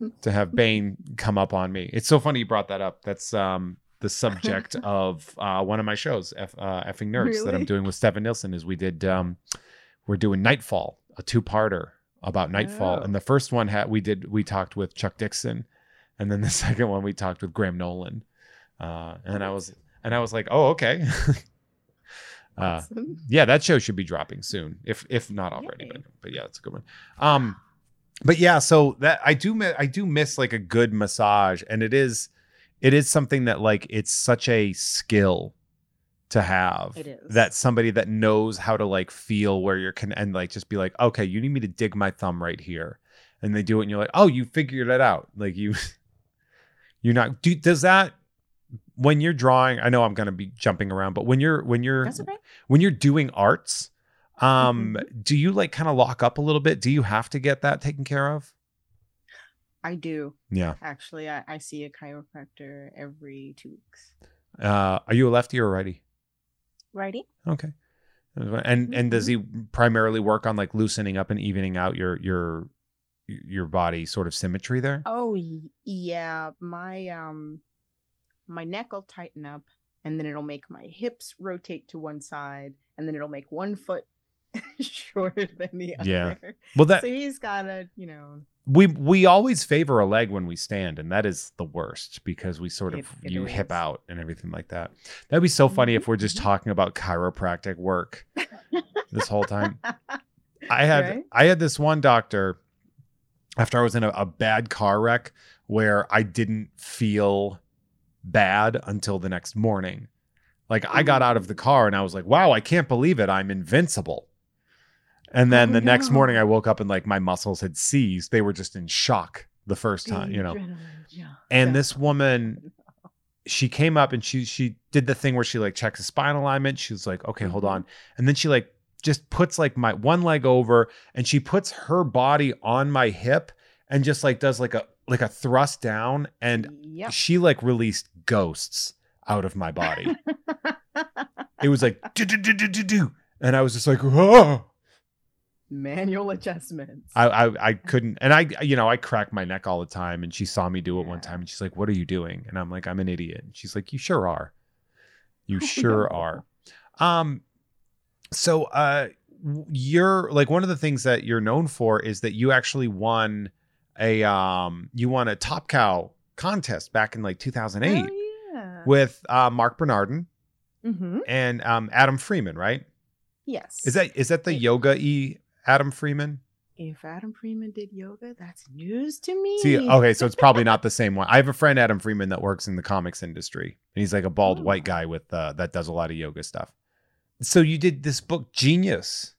A: to have Bane come up on me. It's so funny you brought that up. That's um the subject of uh, one of my shows, F, uh, effing nerds, that I'm doing with Stefan Nilsson. Is we did um we're doing Nightfall, a two parter about Nightfall,
B: Oh.
A: and the first one had we did we talked with Chuck Dixon, and then the second one we talked with Graham Nolan, uh, and I was and I was like, oh okay. Uh,
B: Awesome.
A: yeah, that show should be dropping soon, if if not already. But, but yeah, that's a good one. Um, but yeah, so that I do I do miss like a good massage, and it is it is something that like it's such a skill to have.
B: It is.
A: that somebody that knows how to like feel where you're can and like just be like, okay, you need me to dig my thumb right here, and they do it, and you're like, oh, you figured it out. Like you, you're not. Do, does that when you're drawing? I know I'm gonna be jumping around, but when you're when you're
B: okay.
A: when you're doing arts um
B: Mm-hmm.
A: do you like kind of lock up a little bit do you have to get that taken care of
B: I do
A: yeah
B: actually. I, I see a chiropractor every two weeks.
A: uh are you a lefty or a righty
B: Righty.
A: okay and and does he
B: Mm-hmm.
A: primarily work on like loosening up and evening out your your your body sort of symmetry there
B: Oh yeah, my um, my neck will tighten up, and then it'll make my hips rotate to one side, and then it'll make one foot shorter than the other.
A: Yeah. well that
B: so he's got a you know,
A: we we always favor a leg when we stand and that is the worst because we sort of
B: It- it
A: you hip out and everything like that that'd be so funny if we're just
B: Mhm.
A: talking about chiropractic work this whole time I had
B: Right?
A: I had this one doctor after I was in a, a bad car wreck where I didn't feel bad until the next morning. Like I got out of the car and I was like, "Wow, I can't believe it! I'm invincible." And then
B: Oh,
A: the next morning, I woke up and like my muscles had seized. They were just in shock the first time, you know.
B: Jump.
A: And this woman, she came up and she she did the thing where she like checks the spine alignment. She was like, okay, hold
B: Mhm.
A: on. And then she like just puts like my one leg over and she puts her body on my hip and just like does like a like a thrust down and
B: yep.
A: she like released ghosts out of my body. it was like do do do do do do. And I was just like, oh
B: manual adjustments.
A: I, I I couldn't and I you know I crack my neck all the time and she saw me do it one time and she's like what are you doing and I'm like I'm an idiot and she's like you sure are you sure are um so uh you're like one of the things that you're known for is that you actually won a um you won a top cow contest back in like 2008
B: Oh, yeah.
A: with uh Marc Bernardin
B: mm-hmm.
A: and um Adam Freeman right
B: Yes.
A: is that is that the yoga e Adam Freeman
B: if Adam Freeman did yoga, that's news to me.
A: See, okay, so it's probably not the same one. I have a friend, Adam Freeman, that works in the comics industry, and he's like a bald
B: Oh.
A: white guy with uh, that does a lot of yoga stuff. So you did this book, Genius.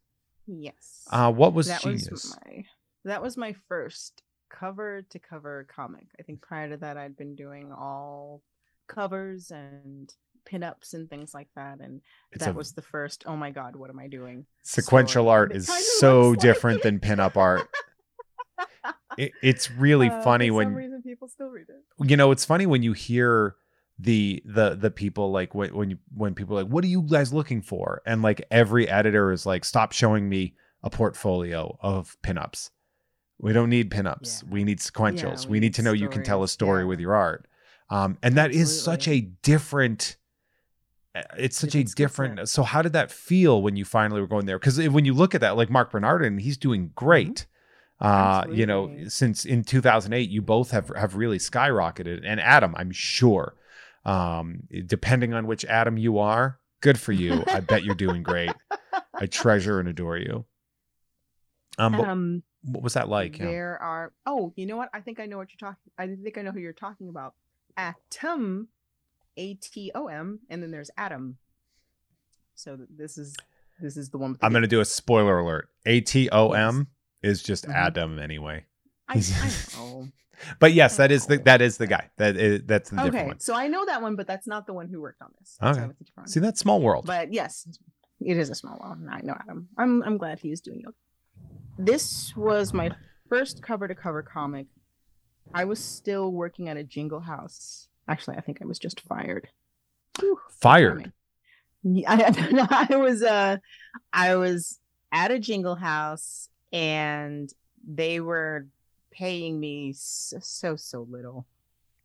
B: Yes.
A: Uh, what was
B: that
A: Genius?
B: was my that was my first cover to cover comic. I think prior to that I'd been doing all covers and pinups and things like that and
A: it's
B: that
A: a
B: was the first oh my god what am i doing
A: sequential
B: story.
A: art is so
B: like
A: different
B: it.
A: than pinup art. It, it's really
B: Uh,
A: funny when
B: reason people still read it
A: you know it's funny when you hear the the the people like when when you when people are like what are you guys looking for and like every editor is like stop showing me a portfolio of pinups we don't need pinups
B: Yeah.
A: we need sequentials
B: we
A: we, need
B: need
A: to know you can tell a story
B: Yeah.
A: with your art um and that is such a different it's such a
B: Different
A: so how did that feel when you finally were going there? Because when you look at that like marc bernardin he's doing great uh you know
B: Mm-hmm.
A: Since in 2008 you both have have really skyrocketed. And adam i'm sure um depending on which adam you are good for you. I bet you're doing great. I treasure and adore you. Um what,
B: um
A: what was that like yeah.
B: there are oh you know what? I think i know what you're talking i think i know who you're talking about. Atom a-t-o-m and then there's adam. So this is this is the one the
A: i'm gonna do a spoiler alert. Atom is just
B: Mhm.
A: adam anyway.
B: I, I know.
A: but yes that is the that is the guy. That is that's the different
B: okay
A: one.
B: so i know that one but that's not the one who worked on this. That's
A: Okay.
B: why it's a different one.
A: see that small world.
B: But yes it is a small world. i know adam. I'm i'm glad he's doing yoga. This was my first cover to cover comic. I was still working at a jingle house actually i think i was just fired Whew,
A: fired
B: timing. Yeah, I, I was uh I was at a jingle house and they were paying me so so, so little,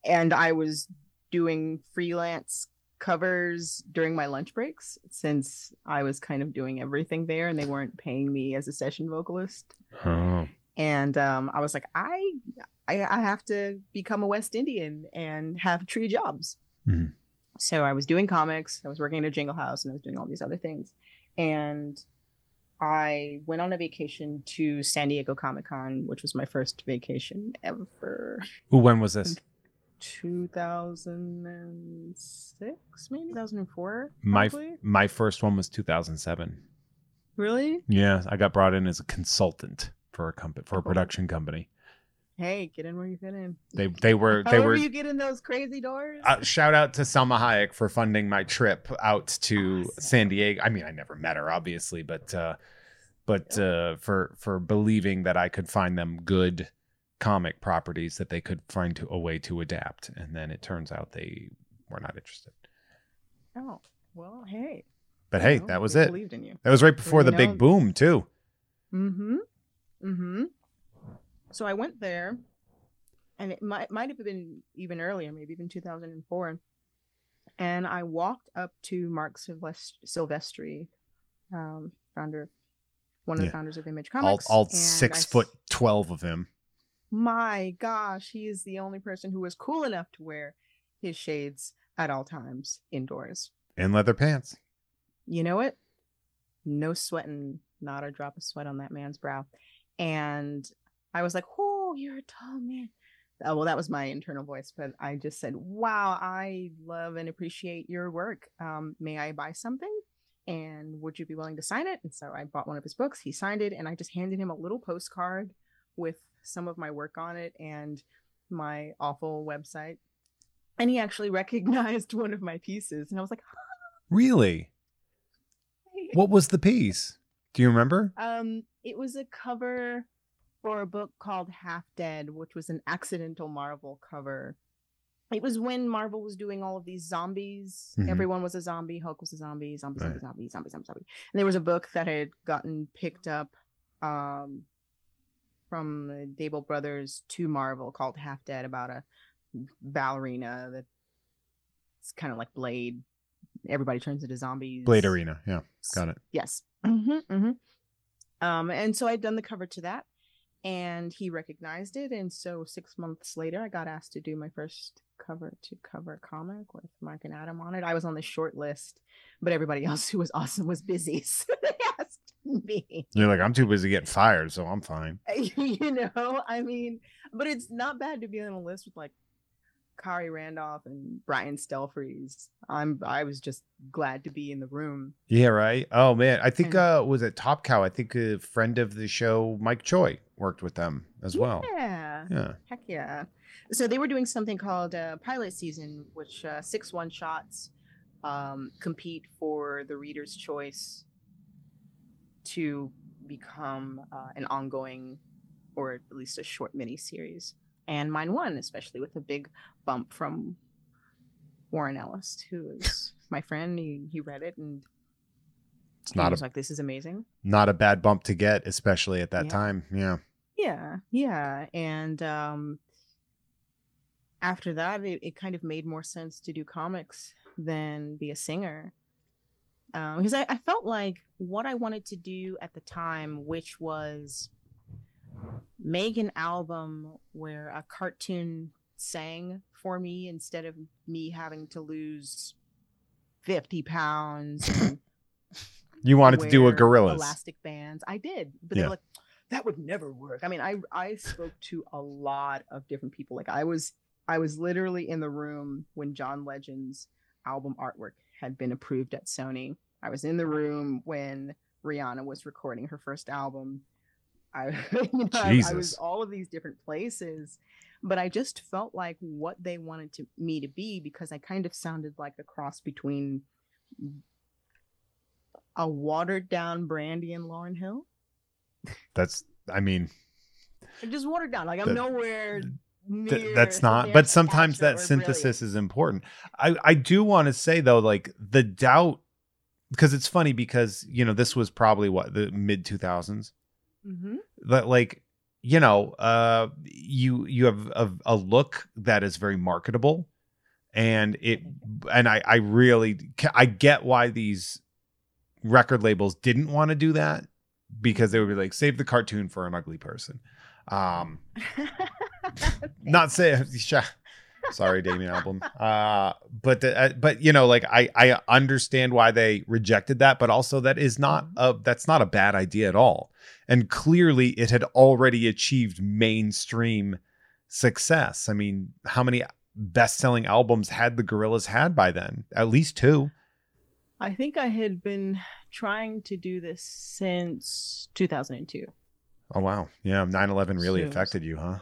B: and I was doing freelance covers during my lunch breaks since I was kind of doing everything there, and they weren't paying me as a session vocalist.
A: Oh.
B: And um, I was like, I, I, I have to become a West Indian and have tree jobs.
A: Mhm.
B: So I was doing comics, I was working at a jingle house, and I was doing all these other things. And I went on a vacation to San Diego Comic Con, which was my first vacation ever.
A: When was this?
B: 2006, maybe 2004.
A: My
B: probably?
A: my first one was 2007.
B: really?
A: Yeah, I got brought in as a consultant for a company for a
B: Oh.
A: production company.
B: Hey, get in where you fit in.
A: They they were they
B: However
A: were
B: you get in those crazy doors.
A: uh, shout out to Salma Hayek for funding my trip out to
B: Awesome.
A: San Diego. I mean, I never met her, obviously, but uh, but uh, for for believing that I could find them good comic properties that they could find to, a way to adapt, and then it turns out they were not interested.
B: oh, well, hey.
A: But hey,
B: know,
A: that was it.
B: Believed in you.
A: That was right before the big boom, too.
B: Mm-hmm. Mm-hmm. So I went there, and it might might have been even earlier, maybe even 2004. And I walked up to Marc Silvest- Silvestri, um, founder, one of
A: Yeah.
B: the founders of Image
A: All,
B: Comics.
A: all
B: I
A: six
B: s-
A: foot twelve of him.
B: My gosh, he is the only person who was cool enough to wear his shades at all times indoors.
A: and leather pants.
B: you know what? No sweating, not a drop of sweat on that man's brow. And I was like, oh, you're a tall man. Oh, well, that was my internal voice, but I just said, wow, I love and appreciate your work. Um, may I buy something? And would you be willing to sign it? And so I bought one of his books. He signed it, and I just handed him a little postcard with some of my work on it and my awful website. And he actually recognized one of my pieces. And I was like,
A: Really? What was the piece? Do you remember?
B: Um, it was a cover for a book called Half Dead, which was an accidental Marvel cover. It was when Marvel was doing all of these zombies.
A: Mhm.
B: Everyone was a zombie. Hulk was a zombie. Zombie, zombie,
A: Right.
B: zombie, zombie, zombie, zombie. And there was a book that had gotten picked up um, from the Dabel brothers to Marvel called Half Dead about a ballerina that it's kind of like Blade. Everybody turns into zombies.
A: Blade Arena. Yeah, got it.
B: Yes. Hmm hmm Um, and so I'd done the cover to that, and he recognized it. And so six months later, I got asked to do my first cover to cover comic with Marc and Adam on it. I was on the short list, but everybody else who was awesome was busy, so they asked me.
A: You're like, I'm too busy getting fired, so I'm fine.
B: you know, I mean, but it's not bad to be on a list with like Khary Randolph and Brian Stelfreeze. I'm I was just glad to be in the room.
A: Yeah, right. Oh man, I think uh was it Top Cow? I think a friend of the show, Mike Choi, worked with them as well.
B: Yeah.
A: Yeah.
B: Heck yeah. So they were doing something called uh, pilot season, which uh, six one shots um, compete for the reader's choice to become uh, an ongoing or at least a short mini series. And mine won, especially with a big bump from Warren Ellis, who is my friend. He, he read it and
A: It's
B: he
A: not
B: was
A: a
B: like, "This is amazing."
A: not a bad bump to get, especially at that
B: Yeah.
A: time. Yeah.
B: Yeah, yeah. And um after that it, it kind of made more sense to do comics than be a singer. Um, because I, I felt like what I wanted to do at the time, which was make an album where a cartoon sang for me instead of me having to lose 50 pounds
A: You wanted to do a
B: wear
A: Gorillaz.
B: elastic bands. I did, but
A: Yeah.
B: they're like, that would never work. I mean, I I spoke to a lot of different people. Like I was I was literally in the room when John Legend's album artwork had been approved at Sony. I was in the room when Rihanna was recording her first album. I, you know, I- I, was all of these different places, but I just felt like what they wanted to me to be because I kind of sounded like a cross between a watered down Brandy and Lauryn Hill.
A: That's I mean,
B: Just watered down. Like I'm
A: That-
B: nowhere
A: th- that's not but sometimes that synthesis is important. I I do want to say though like the doubt because it's funny because you know this was probably what the mid 2000s
B: Mhm.
A: that like you know, uh, you you have a, a look that is very marketable, and it and I I really I get why these record labels didn't want to do that because they would be like save the cartoon for an ugly person. Um, not say sorry Damon Albarn uh but the, uh, but you know like i i understand why they rejected that but also that is not
B: Mm-hmm.
A: a that's not a bad idea at all. And clearly it had already achieved mainstream success. I mean how many best-selling albums had the Gorillaz had by then? At least two.
B: I think I had been trying to do this since 2002.
A: oh wow. Yeah 9-11 really
B: So-
A: affected you huh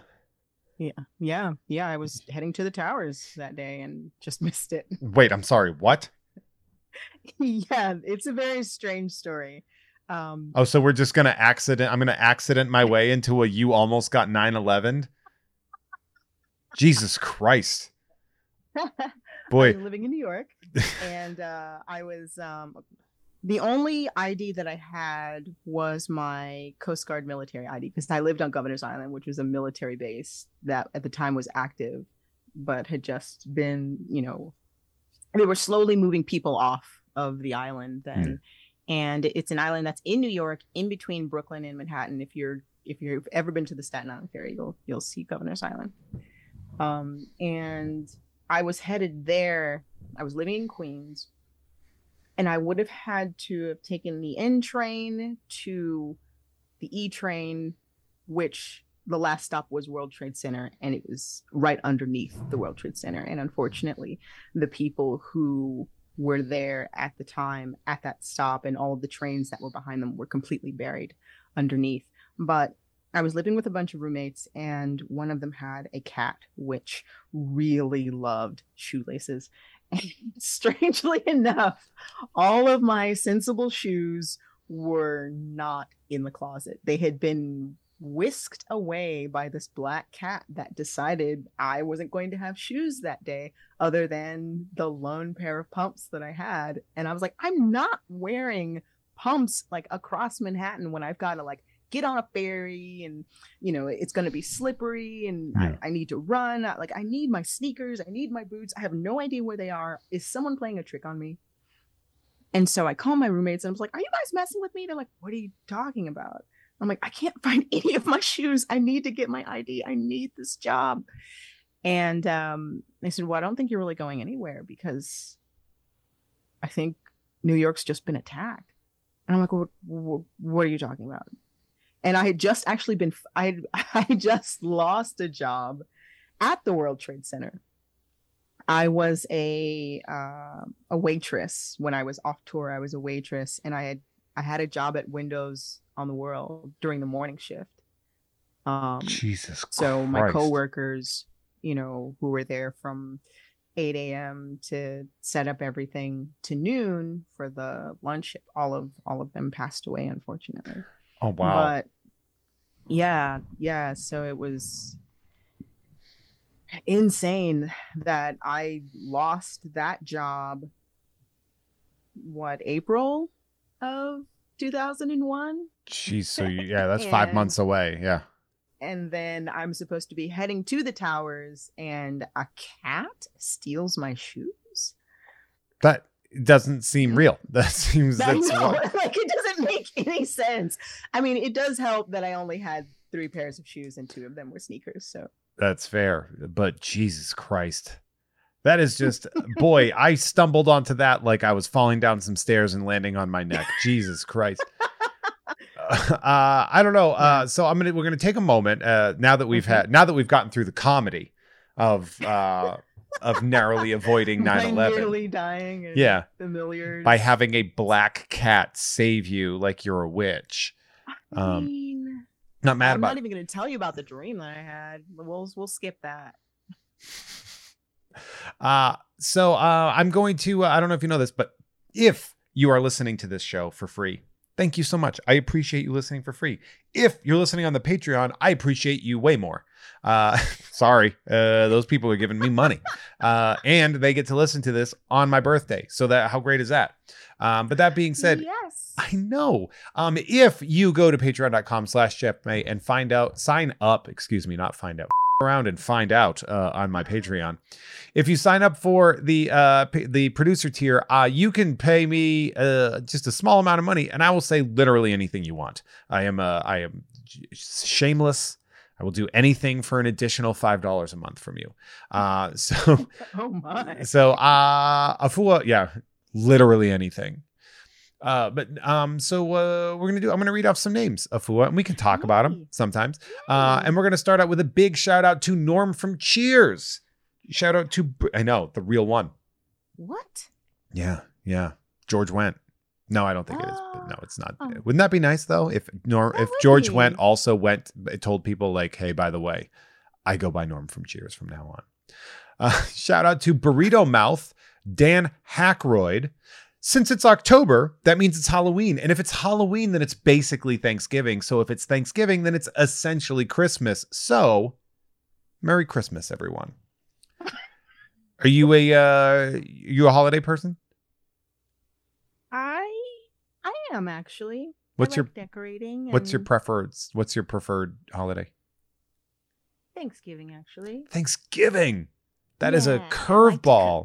B: Yeah, yeah. Yeah. I was heading to the towers that day and just missed it.
A: wait i'm sorry what
B: yeah, it's a very strange story. Um,
A: oh so we're just gonna accident i'm gonna accident my way into a you almost got 9-11 jesus christ boy
B: living in New York, and uh, I was um, the only ID that I had was my Coast Guard military ID because I lived on Governor's Island, which was a military base that at the time was active, but had just been, you know, they were slowly moving people off of the island then. And it's an island that's in New York, in between Brooklyn and Manhattan. If you're if you've ever been to the Staten Island ferry, you'll you'll see Governor's Island. Um, and I was headed there. I was living in Queens, and I would have had to have taken the N train to the E train, which the last stop was World Trade Center, and it was right underneath the World Trade Center. And unfortunately, the people who were there at the time at that stop and all the trains that were behind them were completely buried underneath. But I was living with a bunch of roommates, and one of them had a cat which really loved shoelaces. Strangely enough, all of my sensible shoes were not in the closet. They had been whisked away by this black cat that decided I wasn't going to have shoes that day other than the lone pair of pumps that I had. And I was like, I'm not wearing pumps like across Manhattan when I've got to like get on a ferry and you know it's going to be slippery and
A: Yeah.
B: I, I need to run. I- like i need my sneakers. I need my boots. I have no idea where they are. Is someone playing a trick on me? And so i call my roommates and i was like are you guys messing with me? They're like what are you talking about? I'm like i can't find any of my shoes. I need to get my id i need this job. And um, they said well i don't think you're really going anywhere because i think new york's just been attacked. And i'm like what, what are you talking about and I had just actually been I had, I just lost a job at the World Trade Center. I was a uh, a waitress when I was off tour. I was a waitress, and I had I had a job at Windows on the World during the morning shift. Um,
A: jesus
B: so my coworkers, you know, who were there from 8 a.m. to set up everything to noon for the lunch all of all of them passed away, unfortunately.
A: oh wow
B: But yeah, yeah. So it was insane that I lost that job. What April of 2001?
A: Jeez, so you, yeah, that's five months away. Yeah.
B: And then I'm supposed to be heading to the towers, and a cat steals my shoes.
A: That doesn't seem real. That seems that's what-
B: like it doesn't make any sense. I mean, it does help that I only had three pairs of shoes, and two of them were sneakers. So
A: that's fair. But Jesus Christ. That is just boy, I stumbled onto that like I was falling down some stairs and landing on my neck. Jesus Christ. Uh, I don't know. Uh, so I'm gonna we're gonna take a moment uh, now that we've had now that we've gotten through the comedy of uh, of narrowly avoiding
B: by
A: 9/11.
B: nearly dying. And
A: Yeah,
B: familiar
A: by having a black cat save you like you're a witch. um,
B: mean,
A: Not mad
B: I'm
A: about
B: not even going to tell you about the dream that I had. We'll we'll skip that.
A: Uh, so uh, I'm going to, uh, I don't know if you know this, but if you are listening to this show for free, thank you so much. I appreciate you listening for free. If you're listening on the Patreon, I appreciate you way more. Uh, sorry, uh, those people are giving me money, uh, and they get to listen to this on my birthday. So that how great is that? Um, but that being said,
B: yes.
A: I know. Um, if you go to patreon.com slash Jeff May and find out, sign up, excuse me, not find out, around and find out uh, on my Patreon. If you sign up for the uh, p- the producer tier, uh, you can pay me uh, just a small amount of money, and I will say literally anything you want. I am uh, I am shameless. I will do anything for an additional five dollars a month from you. Uh, so
B: Oh my.
A: so uh Afua, yeah, literally anything. Uh, but um, so uh, we're gonna do. I'm gonna read off some names, Afua, and we can talk about them sometimes. Uh, and we're gonna start out with a big shout out to Norm from Cheers. Shout out to I know the real one.
B: What?
A: Yeah, yeah. George went. No, I don't think it is. But no, it's not.
B: Oh.
A: Wouldn't that be nice though? If Norm,
B: That
A: if George
B: be.
A: went also went, told people like, hey, by the way, I go by Norm from Cheers from now on. Uh, shout out to Burrito Mouth, Dan Hackroyd. Since it's October, that means it's Halloween. And if it's Halloween, then it's basically Thanksgiving. So if it's Thanksgiving, then it's essentially Christmas. So, Merry Christmas, everyone. Are you a uh you a holiday person?
B: I I am actually.
A: What's
B: I
A: your
B: like decorating?
A: what's your preferred what's your preferred holiday?
B: Thanksgiving? Actually,
A: Thanksgiving. That is
B: Yeah, I
A: a
B: like to
A: curveball.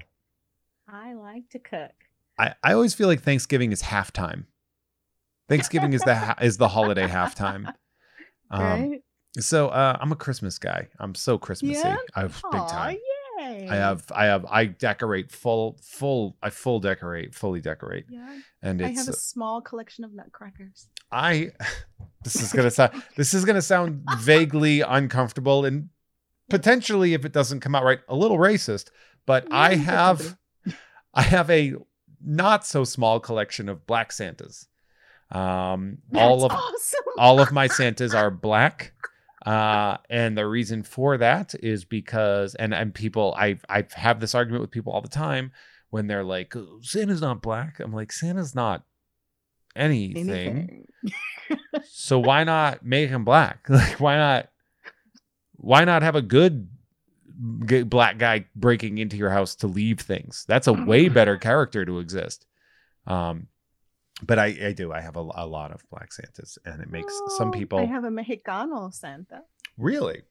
B: I like to cook.
A: I, I always feel like Thanksgiving is halftime. Thanksgiving is the ha- is the holiday halftime. Um,
B: right?
A: So uh, I'm a Christmas guy. I'm so Christmassy.
B: Yeah?
A: I have big time.
B: yay!
A: I have I have I decorate full full I full decorate fully decorate
B: Yeah,
A: and
B: I have a small collection of nutcrackers.
A: I this is gonna sound this is gonna sound vaguely uncomfortable and potentially if it doesn't come out right a little racist but I
B: Mm,
A: have. I have a not so small collection of black Santas. Um, all of
B: awesome.
A: all of my Santas are black. Uh, and the reason for that is because and and people I I have this argument with people all the time when they're like "Oh, Santa's not black. I'm like Santa's not anything.
B: Anything.
A: So why not make him black? Like why not why not have a good black guy breaking into your house to leave things? That's a way better character to exist. Um but I, I do. I have a, a lot of black Santas, and it makes some
B: Oh,
A: people
B: I have a Mexicano Santa.
A: really.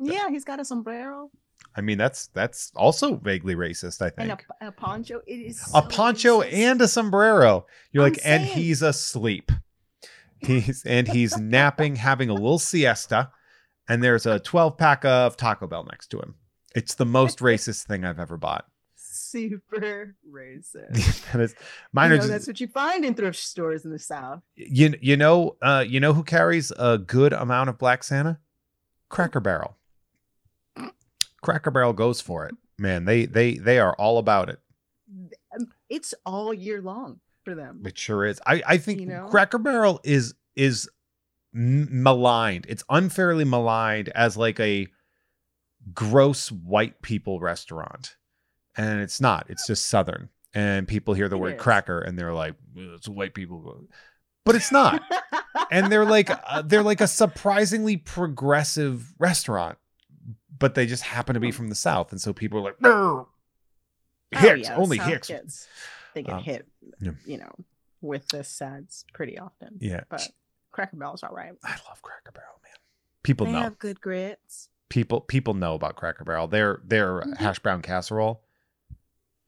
B: Yeah, he's got a sombrero
A: I mean, that's that's also vaguely racist. I
B: and
A: think
B: a, a poncho. It is
A: a
B: so
A: poncho
B: racist.
A: and a sombrero. You're
B: I'm
A: like, and he's asleep. He's and he's napping, having a little siesta, and there's a 12 pack of Taco Bell next to him. It's the most racist thing I've ever bought.
B: Super racist.
A: that is, mine
B: you know,
A: just,
B: that's what you find in thrift stores in the South.
A: you you know uh you know who carries a good amount of Black Santa? Cracker Barrel. Cracker Barrel goes for it, man. They they they are all about it.
B: Um, It's all year long for them.
A: It sure is. I I think
B: You know?
A: Cracker Barrel is is maligned. It's unfairly maligned as like a gross white people restaurant, and it's not. It's just Southern, and people hear the
B: It
A: word
B: is.
A: cracker and they're like, "It's white people," but it's not. and they're like uh, they're like a surprisingly progressive restaurant, but they just happen to be from the South, and so people are like, "Brr,
B: Oh,
A: Hicks,
B: yeah,
A: only
B: South
A: Hicks."
B: kids, they get
A: Um,
B: hit,
A: yeah.
B: you know, with the sads pretty often.
A: Yeah,
B: But Cracker Barrel's all right.
A: I love Cracker Barrel, man. People
B: they
A: know.
B: have good grits.
A: people people know about Cracker Barrel. Their their
B: Mhm.
A: hash brown casserole.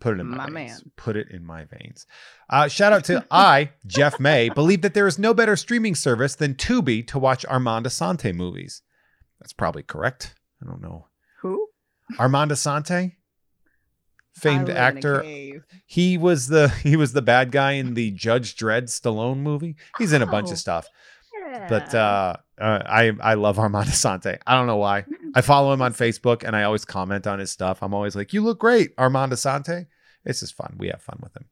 A: Put it in my,
B: My
A: veins.
B: man.
A: Put it in my veins. Uh, shout out to I, Jeff May, believe that there is no better streaming service than Tubi to watch Armand Assante movies. That's probably correct. I don't know.
B: Who?
A: Armand Assante, famed
B: I live in a
A: actor. He was the he was the bad guy in the Judge Dredd Stallone movie. He's in a bunch
B: Oh.
A: of stuff. But uh, uh, I I love Armand Assante. I don't know why. I follow him on Facebook and I always comment on his stuff. I'm always like, "You look great, Armando Assante." It's just fun. We have fun with him.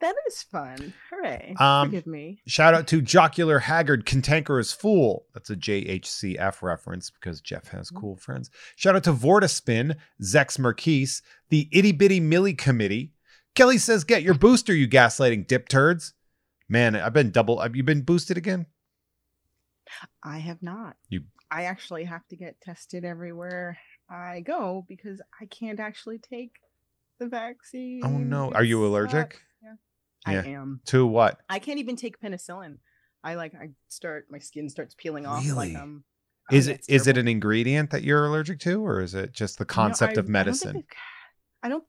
B: that is fun. Hooray.
A: Um,
B: Forgive me.
A: Shout out to Jocular Haggard, Cantankerous Fool. That's a JHCF reference because Jeff has cool friends. Shout out to Vortaspin, Zex Merkis, the Itty Bitty Millie Committee. Kelly says, "Get your booster, you gaslighting dip turds." Man, I've been double. Have you been boosted again?
B: I have not.
A: You-
B: I actually have to get tested everywhere I go because I can't actually take the vaccine.
A: Oh no. Are you allergic?
B: Yeah.
A: Yeah.
B: I am.
A: To what?
B: I can't even take penicillin. I like I start my skin starts peeling off
A: Really?
B: like um
A: Is
B: oh,
A: it is it an ingredient that you're allergic to, or is it just the
B: You know,
A: concept
B: I-
A: of medicine?
B: I don't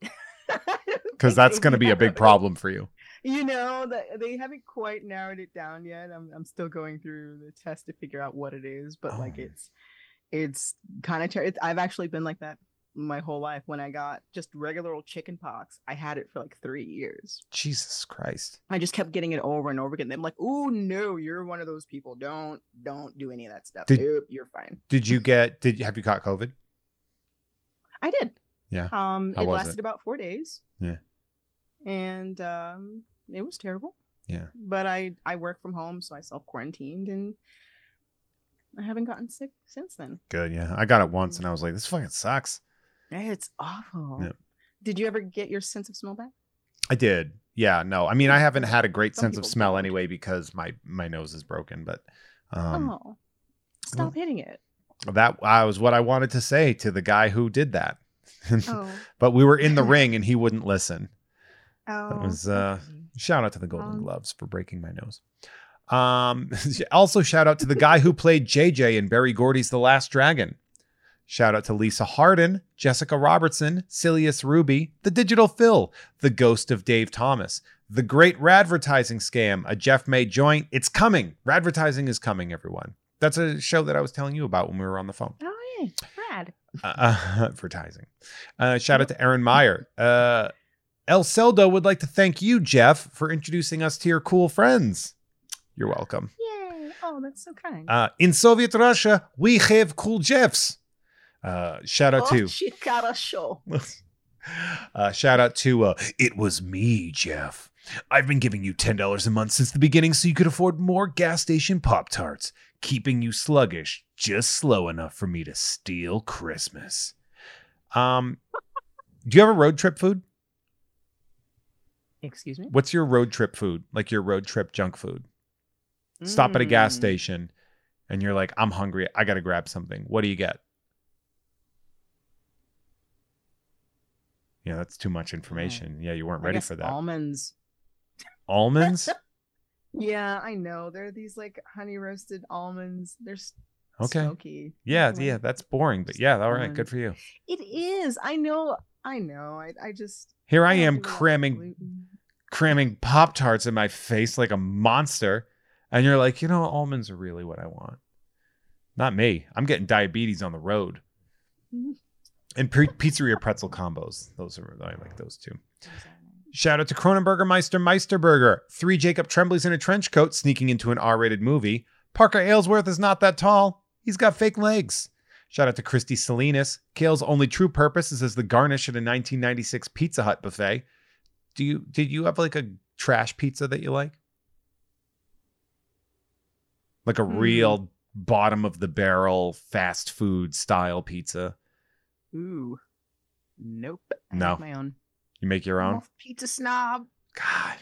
A: Because that's going to be a big problem for you.
B: You know that they haven't quite narrowed it down yet. I'm I'm still going through the test to figure out what it is, but like
A: Oh.
B: it's it's kind of ter- it's, I've actually been like that my whole life. When I got just regular old chicken pox, I had it for like three years.
A: Jesus Christ.
B: I just kept getting it over and over again. I'm like, oh no, you're one of those people. Don't don't do any of that stuff.
A: Did-
B: Nope, you're fine.
A: Did you get? Did have you caught COVID?
B: I did.
A: Yeah.
B: Um,
A: How
B: it lasted
A: it?
B: about four days.
A: Yeah.
B: And um, it was terrible.
A: Yeah.
B: But I I work from home, so I self quarantined, and I haven't gotten sick since then.
A: Good. Yeah, I got it once, and I was like, this fucking sucks.
B: It's awful.
A: Yeah.
B: Did you ever get your sense of smell back?
A: I did. Yeah. No. I mean, I haven't had a great
B: Some
A: sense of smell
B: don't.
A: anyway because my my nose is broken. But um,
B: oh, stop hitting it.
A: that I was what I wanted to say to the guy who did that.
B: Oh,
A: but we were in the ring, and he wouldn't listen.
B: oh.
A: was, uh. Shout out to the Golden
B: Um,
A: Gloves for breaking my nose. Um, also shout out to the guy who played JJ in Berry Gordy's The Last Dragon. Shout out to Lisa Harden, Jessica Robertson, Silius Ruby, the Digital Phil, the Ghost of Dave Thomas, the Great Radvertising Scam, a Jeff May joint. It's coming. Radvertising is coming, everyone. That's a show that I was telling you about when we were on the phone
B: Oh yeah, Brad.
A: uh, advertising. Uh, shout out to Aaron Meyer. Uh, El Celdo would like to thank you, Jeff, for introducing us to your cool friends. You're welcome.
B: Yay! Oh, that's so kind.
A: Uh, in Soviet Russia, we have cool Jeffs. Uh, shout out
B: oh,
A: to
B: Chikara show.
A: uh, shout out to uh, it was me, Jeff. I've been giving you ten dollars a month since the beginning, so you could afford more gas station pop tarts, keeping you sluggish, just slow enough for me to steal Christmas. Um, do you have a road trip food?
B: Excuse me.
A: What's your road trip food? Like your road trip junk food? Stop at a gas
B: Mm.
A: station, and you're like, I'm hungry. I got to grab something. What do you get? Yeah, that's too much information. Yeah, you weren't
B: I
A: ready
B: guess
A: for that.
B: Almonds.
A: Almonds?
B: Yeah, I know. There are these like honey roasted almonds. They're s-
A: Okay.
B: smoky.
A: Yeah,
B: Like,
A: yeah, that's boring, but yeah, all right, good for you.
B: It is. I know. I know. I, I just.
A: Here I
B: don't
A: am
B: do
A: cramming
B: gluten.
A: Cramming Pop Tarts in my face like a monster, and you're like, you know, almonds are really what I want. Not me. I'm getting diabetes on the road. And pre- pizzeria pretzel combos. Those are I like those too. Shout out to Cronenberger Meister Meisterburger. Three Jacob Tremblays in a trench coat sneaking into an R-rated movie. Parker Aylesworth is not that tall. He's got fake legs. Shout out to Christy Salinas. Kale's only true purpose is as the garnish at a 1996 Pizza Hut buffet. Do you did you have like a trash pizza that you like? Like a
B: Hmm.
A: real bottom of the barrel fast food style pizza.
B: Ooh. Nope. I
A: No.
B: my own.
A: You make your own?
B: pizza snob.
A: God.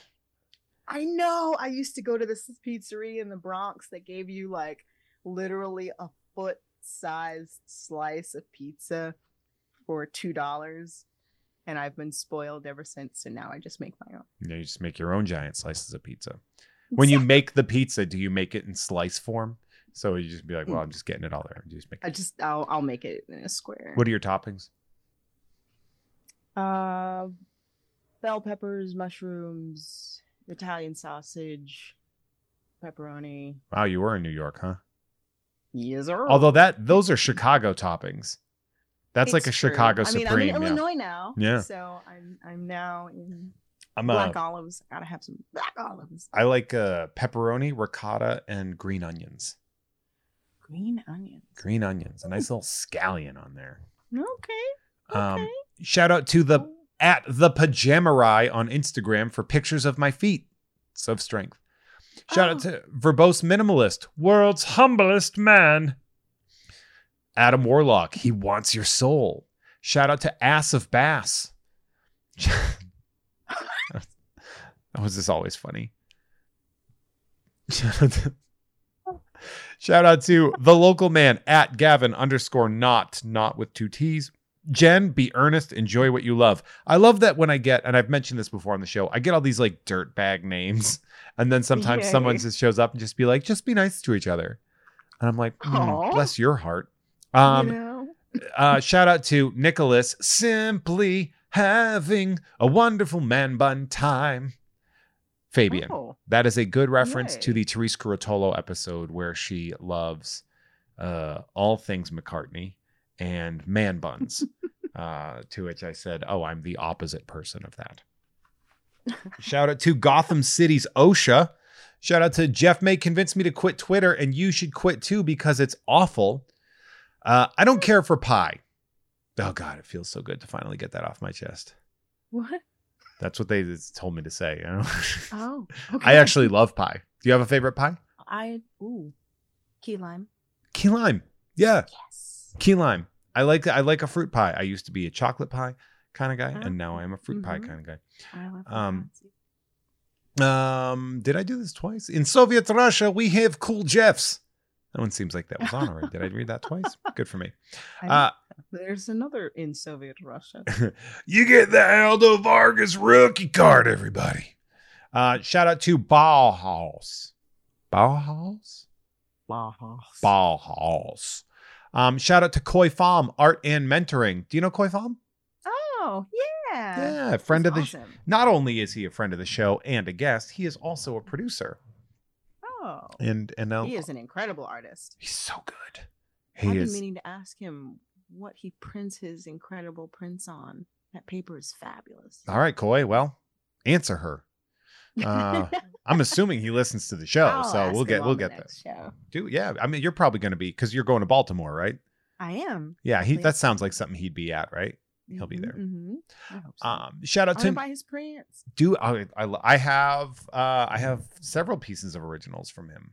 B: I know. I used to go to this pizzeria in the Bronx that gave you like literally a foot sized slice of pizza for two dollars. And I've been spoiled ever since, and now I just make my own.
A: You, you just make your own giant slices of pizza. When you make the pizza, do you make it in slice form? So you just be like, well, I'm just getting it all there. You just make
B: I just I'll I'll make it in a square.
A: What are your toppings?
B: Uh, bell peppers, mushrooms, Italian sausage, pepperoni.
A: Wow, you were in New York, huh?
B: Yes, sir.
A: Although that those are Chicago toppings. That's like a
B: It's true.
A: Chicago
B: I mean,
A: Supreme.
B: I'm in
A: yeah.
B: Illinois now.
A: Yeah.
B: So I'm I'm now in
A: I'm
B: black
A: a,
B: olives. Gotta have some black olives.
A: I like uh, pepperoni, ricotta, and green onions.
B: Green onions.
A: Green onions, a nice little scallion on there.
B: Okay.
A: Um,
B: Okay.
A: shout out to the at the pajamarai on Instagram for pictures of my feet. It's of strength. Shout out
B: Oh.
A: to verbose minimalist, world's humblest man. Adam Warlock, he wants your soul. Shout out to Ass of Bass. was this always funny? Shout out to, Shout out to the local man at Gavin underscore not, not with two T's. Jen, be earnest, enjoy what you love. I love that when I get, and I've mentioned this before on the show, I get all these like dirt bag names. And then sometimes
B: Yay.
A: someone just shows up and just be like, just be nice to each other. And I'm like, "Mm, bless your heart. Um, uh, shout out to Nicholas, simply having a wonderful man bun time. Fabian.
B: Oh,
A: That is a good reference to the Therese Curotolo episode where she loves uh, all things McCartney and man buns. uh, to which I said, "Oh, I'm the opposite person of that." Shout out to Gotham City's OSHA. Shout out to Jeff May convinced me to quit Twitter, and you should quit too because it's awful. Uh, I don't care for pie. Oh God, it feels so good to finally get that off my chest.
B: what?
A: That's what they told me to say. You know?
B: Oh,
A: I actually love pie. Do you have a favorite pie?
B: I ooh, key lime.
A: Key lime. Yeah,
B: Yes.
A: key lime. I like I like a fruit pie. I used to be a chocolate pie kind of guy,
B: Oh.
A: and now I am a fruit pie
B: Mhm.
A: kind of guy.
B: I love
A: Um. Um, did I do this twice? In Soviet Russia, we have cool Jeffs. That one seems like that was on already. Did I read that twice? Good for me. Uh,
B: There's another in Soviet Russia.
A: you get the Aldo Vargas rookie card, everybody. Uh, shout out to Bauhaus. Bauhaus?
B: Bauhaus.
A: Bauhaus. Um, shout out to Khoi Pham, art and mentoring. Do you know Khoi Pham?
B: Oh yeah.
A: Yeah, friend of the.
B: That's
A: sh- Not only is he a friend of the show and a guest, he is also a producer.
B: Oh,
A: And and now
B: he is an incredible artist.
A: he's so good.
B: I've
A: He
B: been
A: is.
B: meaning to ask him what he prints his incredible prints on. That paper is fabulous.
A: All right, Khoi. Well, answer her. Uh, I'm assuming he listens to the show,
B: I'll
A: so we'll get we'll get that.
B: next show.
A: Do yeah. I mean, you're probably going to be because you're going to Baltimore, right?
B: I am.
A: Yeah. He that sounds like something he'd be at, right? He'll be
B: Mhm,
A: there.
B: mhm. So.
A: Um, shout out
B: to
A: to
B: buy his prints.
A: do I, I I have uh I have several pieces of originals from him.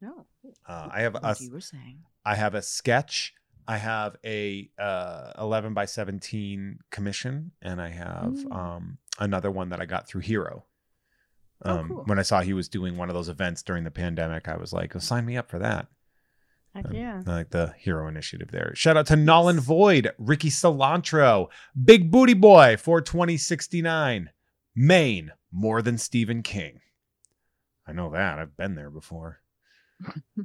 B: No,
A: Uh, I have a
B: you were saying.
A: I have a sketch. I have a uh, 11 by 17 commission, and I have
B: Mm.
A: um, another one that I got through Hero.
B: Oh,
A: Um,
B: cool.
A: When I saw he was doing one of those events during the pandemic, I was like, oh, sign me up for that.
B: Heck yeah.
A: I like the Hero Initiative there. Shout out to Nolan Void, Ricky Cilantro, Big Booty Boy for 2069, Maine, more than Stephen King. I know that. I've been there before.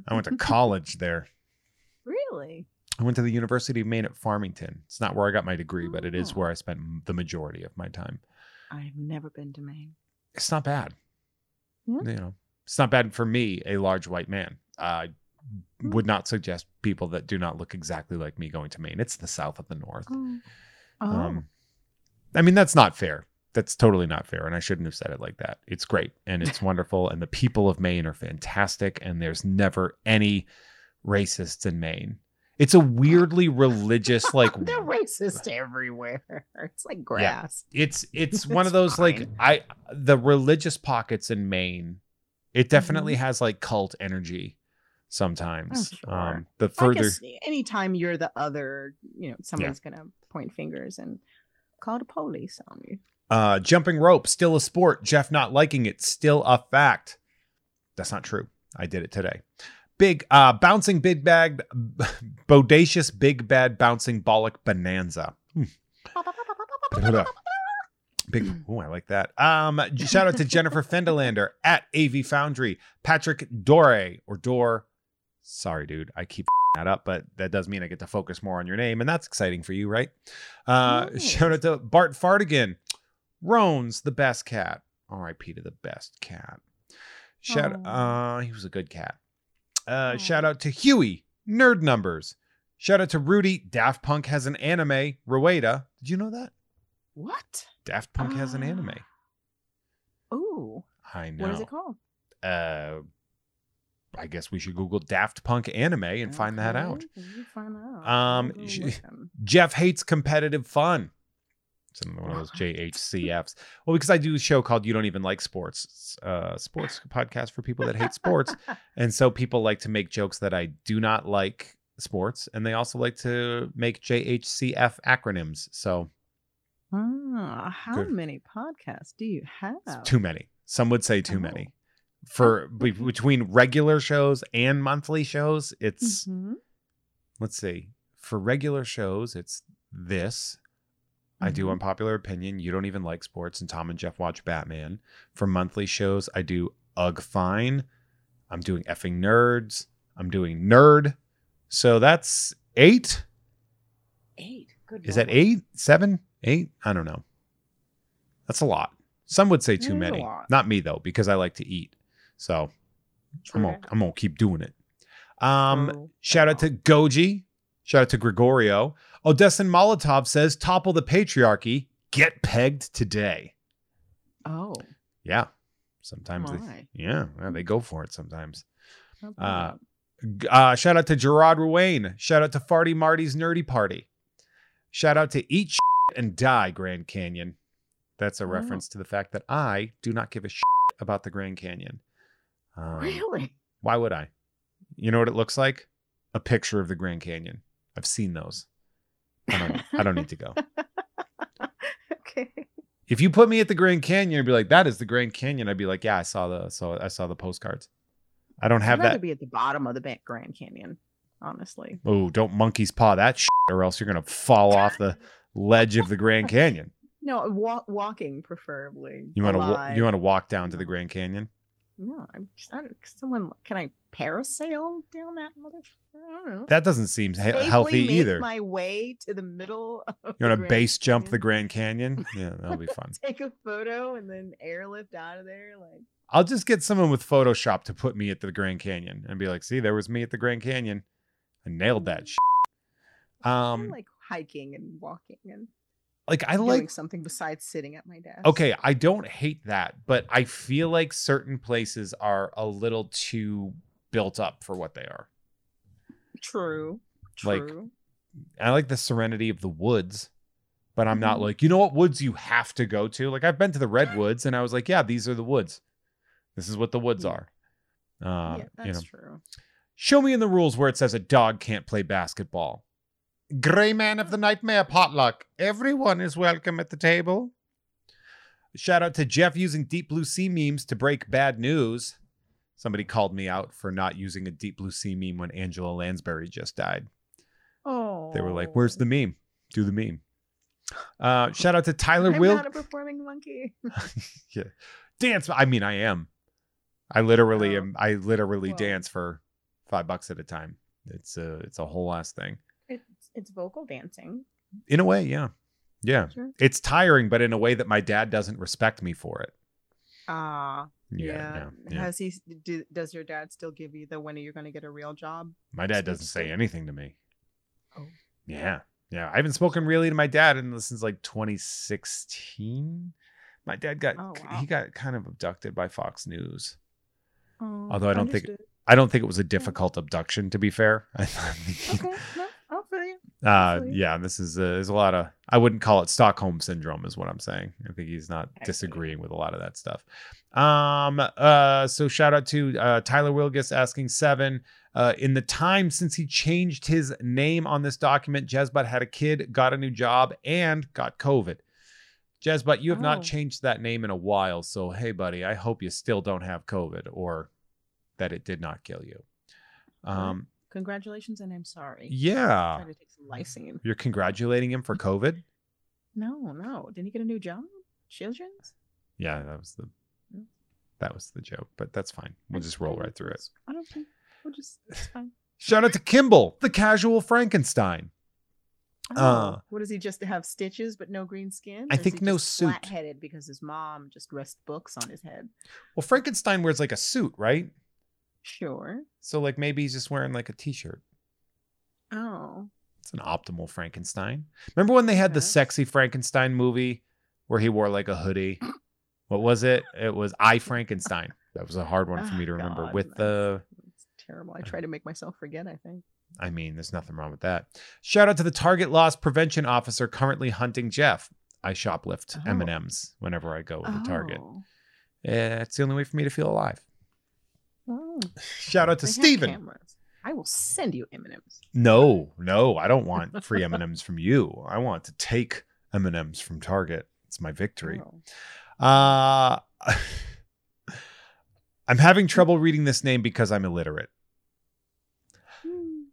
A: I went to college there.
B: really?
A: I went to the University of Maine at Farmington. It's not where I got my degree, but it is
B: Oh.
A: where I spent the majority of my time.
B: I've never been to Maine.
A: It's not bad.
B: Yeah.
A: You know, it's not bad for me, a large white man. I
B: Hmm.
A: Would not suggest people that do not look exactly like me going to Maine. It's the south of the north.
B: Oh. Oh.
A: Um, I mean, that's not fair. That's totally not fair. And I shouldn't have said it like that. It's great and it's wonderful. And the people of Maine are fantastic. And there's never any racists in Maine. It's a weirdly religious, like
B: they're racist everywhere. It's like grass.
A: it's it's
B: It's
A: one of those like. I the religious pockets in Maine. It definitely has like cult energy sometimes.
B: Mm-hmm. Oh, sure.
A: Um the further
B: anytime you're the other, you know, somebody's gonna point fingers and call the police on you.
A: uh jumping rope still a sport. Jeff not liking it still a fact. That's not true. I did it today. Big uh bouncing big bag bodacious big bad bouncing bollock bonanza. Hmm. Big, oh, I like that. Um, shout out to Jennifer Fendelander at AV Foundry, Patrick Dore or Dore. Sorry, dude, I keep that up, but that does mean I get to focus more on your name, and that's exciting for you, right? Uh,
B: Yes.
A: shout out to Bart Fardigan, Roan's the best cat. R.I.P. to the best cat. Shout,
B: Aw.
A: uh, he was a good cat. Uh,
B: Aw.
A: shout out to Huey, Nerd Numbers. Shout out to Rudy. Daft Punk has an anime. Rueda. Did you know that?
B: What?
A: Daft Punk has an anime.
B: Ooh.
A: I know.
B: What is it called?
A: Uh, I guess we should Google Daft Punk anime and find that out.
B: You find out.
A: Um,
B: I'll go
A: sh-
B: with them.
A: Jeff hates competitive fun. It's another one of those JHCFs. Well, because I do a show called "You Don't Even Like Sports," It's a sports podcast for people that hate sports, and so people like to make jokes that I do not like sports, and they also like to make JHCF acronyms. So
B: Ah, how
A: Good.
B: many podcasts do you have?
A: it's too many. Some would say too
B: Oh.
A: many. For be- between regular shows and monthly shows, it's
B: Mhm.
A: let's see. For regular shows, it's this. I do
B: Mhm.
A: unpopular opinion. You don't even like sports, and Tom and Jeff watch Batman. For monthly shows, I do Ugh Fine. I'm doing effing nerds. I'm doing nerd. So that's eight.
B: Eight. Good.
A: Is that eight? Seven? Eight? I don't know. That's a lot. Some would say too
B: It is a
A: many. Not me though, because I like to eat. So I'm gonna, I'm gonna keep doing it. Um,
B: True.
A: shout out to Goji. Shout out to Gregorio. Odessin Molotov says, "Topple the patriarchy. Get pegged today."
B: Oh.
A: Yeah, sometimes they, yeah, yeah, they go for it sometimes. Uh, Uh, shout out to Gerard Ruane. Shout out to Farty Marty's Nerdy Party. Shout out to Eat and Die Grand Canyon. That's a
B: Oh.
A: reference to the fact that I do not give a about the Grand Canyon. Um,
B: really?
A: Why would I? You know what it looks like? A picture of the Grand Canyon. I've seen those. I don't. I don't need to go.
B: okay.
A: If you put me at the Grand Canyon and be like, "That is the Grand Canyon," I'd be like, "Yeah, I saw the so I saw the postcards." I don't have
B: I'd rather
A: that.
B: be at the bottom of the Grand Canyon, honestly.
A: Oh, don't monkey's paw that shit, or else you're gonna fall off the ledge of the Grand Canyon.
B: No, walk, walking preferably.
A: You want to you want to walk down to the Grand Canyon?
B: No, I'm just. I don't, someone can I parasail down that mother? I don't know.
A: That doesn't seem he- healthy
B: make
A: either.
B: My way to the middle. Of
A: You want to base jump the Grand Canyon? Yeah, that'll be fun.
B: Take a photo and then airlift out of there. Like
A: I'll just get someone with Photoshop to put me at the Grand Canyon and be like, "See, there was me at the Grand Canyon. I nailed that." Shit.
B: I
A: Um,
B: like hiking and walking and
A: like I
B: doing
A: like
B: something besides sitting at my desk.
A: Okay, I don't hate that, but I feel like certain places are a little too built up for what they are.
B: True.
A: Like,
B: True.
A: I like the serenity of the woods, but I'm not
B: Mhm.
A: like, you know what woods you have to go to? Like I've been to the redwoods and I was like, yeah, these are the woods. This is what the woods
B: Yeah.
A: are. Uh,
B: yeah,
A: you
B: that's
A: know,
B: true.
A: show me in the rules where it says a dog can't play basketball. Gray man of the nightmare potluck. Everyone is welcome at the table. Shout out to Jeff using Deep Blue Sea memes to break bad news. Somebody called me out for not using a Deep Blue Sea meme when Angela Lansbury just died.
B: Oh,
A: They were like, "Where's the meme? Do the meme." Uh, shout out to Tyler
B: I'm
A: Will
B: not a performing monkey.
A: yeah. dance. I mean, I am. I literally
B: Oh.
A: am. I literally
B: Well.
A: dance for five bucks at a time. It's a it's a whole ass thing.
B: It's vocal dancing.
A: In a way, yeah, yeah.
B: Sure.
A: It's tiring, but in a way that my dad doesn't respect me for it.
B: Ah,
A: Yeah,
B: yeah.
A: yeah. yeah.
B: Has he? Do, does your dad still give you the when are you going to get a real job?
A: My dad doesn't say anything to me.
B: Oh.
A: Yeah, yeah. I haven't spoken really to my dad in since like 2016. My dad got
B: Oh, wow.
A: he got kind of abducted by Fox News.
B: Oh,
A: Although I don't think- I don't think it was a difficult abduction, to be fair. I think
B: Okay, no, I'll feel you.
A: Uh, yeah, this is uh, there's a lot of I wouldn't call it Stockholm syndrome, is what I'm saying. I think he's not disagreeing with a lot of that stuff. Um, uh, so shout out to uh, Tyler Wilgus asking seven. Uh, in the time since he changed his name on this document, Jezbot had a kid, got a new job, and got COVID. Jezbot, you have
B: Oh.
A: not changed that name in a while, so hey, buddy, I hope you still don't have COVID or that it did not kill you. Um,
B: Congratulations, and I'm sorry.
A: yeah.
B: Try to take some lysine.
A: You're congratulating him for COVID?
B: No, no. Didn't he get a new job? Children's?
A: Yeah, that was the
B: Mm.
A: that was the joke, but that's fine. We'll just roll right through it.
B: I don't think we'll just it's fine.
A: Shout out to Kimball, the casual Frankenstein.
B: Oh,
A: Uh,
B: what does he just have stitches but no green skin?
A: I think no suit.
B: Flat-headed because his mom just rests books on his head.
A: Well, Frankenstein wears like a suit, right?
B: Sure.
A: So like maybe he's just wearing like a t-shirt.
B: Oh,
A: It's an optimal Frankenstein. Remember when they had the sexy Frankenstein movie where he wore like a hoodie? What was it? It was I Frankenstein. That was a hard one for me oh, to
B: Oh,
A: remember.
B: God,
A: With the
B: it's terrible. I try to make myself forget. I think.
A: I mean, there's nothing wrong with that. Shout out to the Target Loss Prevention Officer currently hunting Jeff. I shoplift
B: Oh.
A: M&Ms whenever I go to Target.
B: Oh.
A: Yeah, it's the only way for me to feel alive.
B: Oh,
A: Shout out to
B: they
A: Steven.
B: I will send you M&Ms.
A: No, no, I don't want free M&Ms from you. I want to take M&Ms from Target. It's my victory.
B: Oh.
A: Uh I'm having trouble reading this name because I'm illiterate.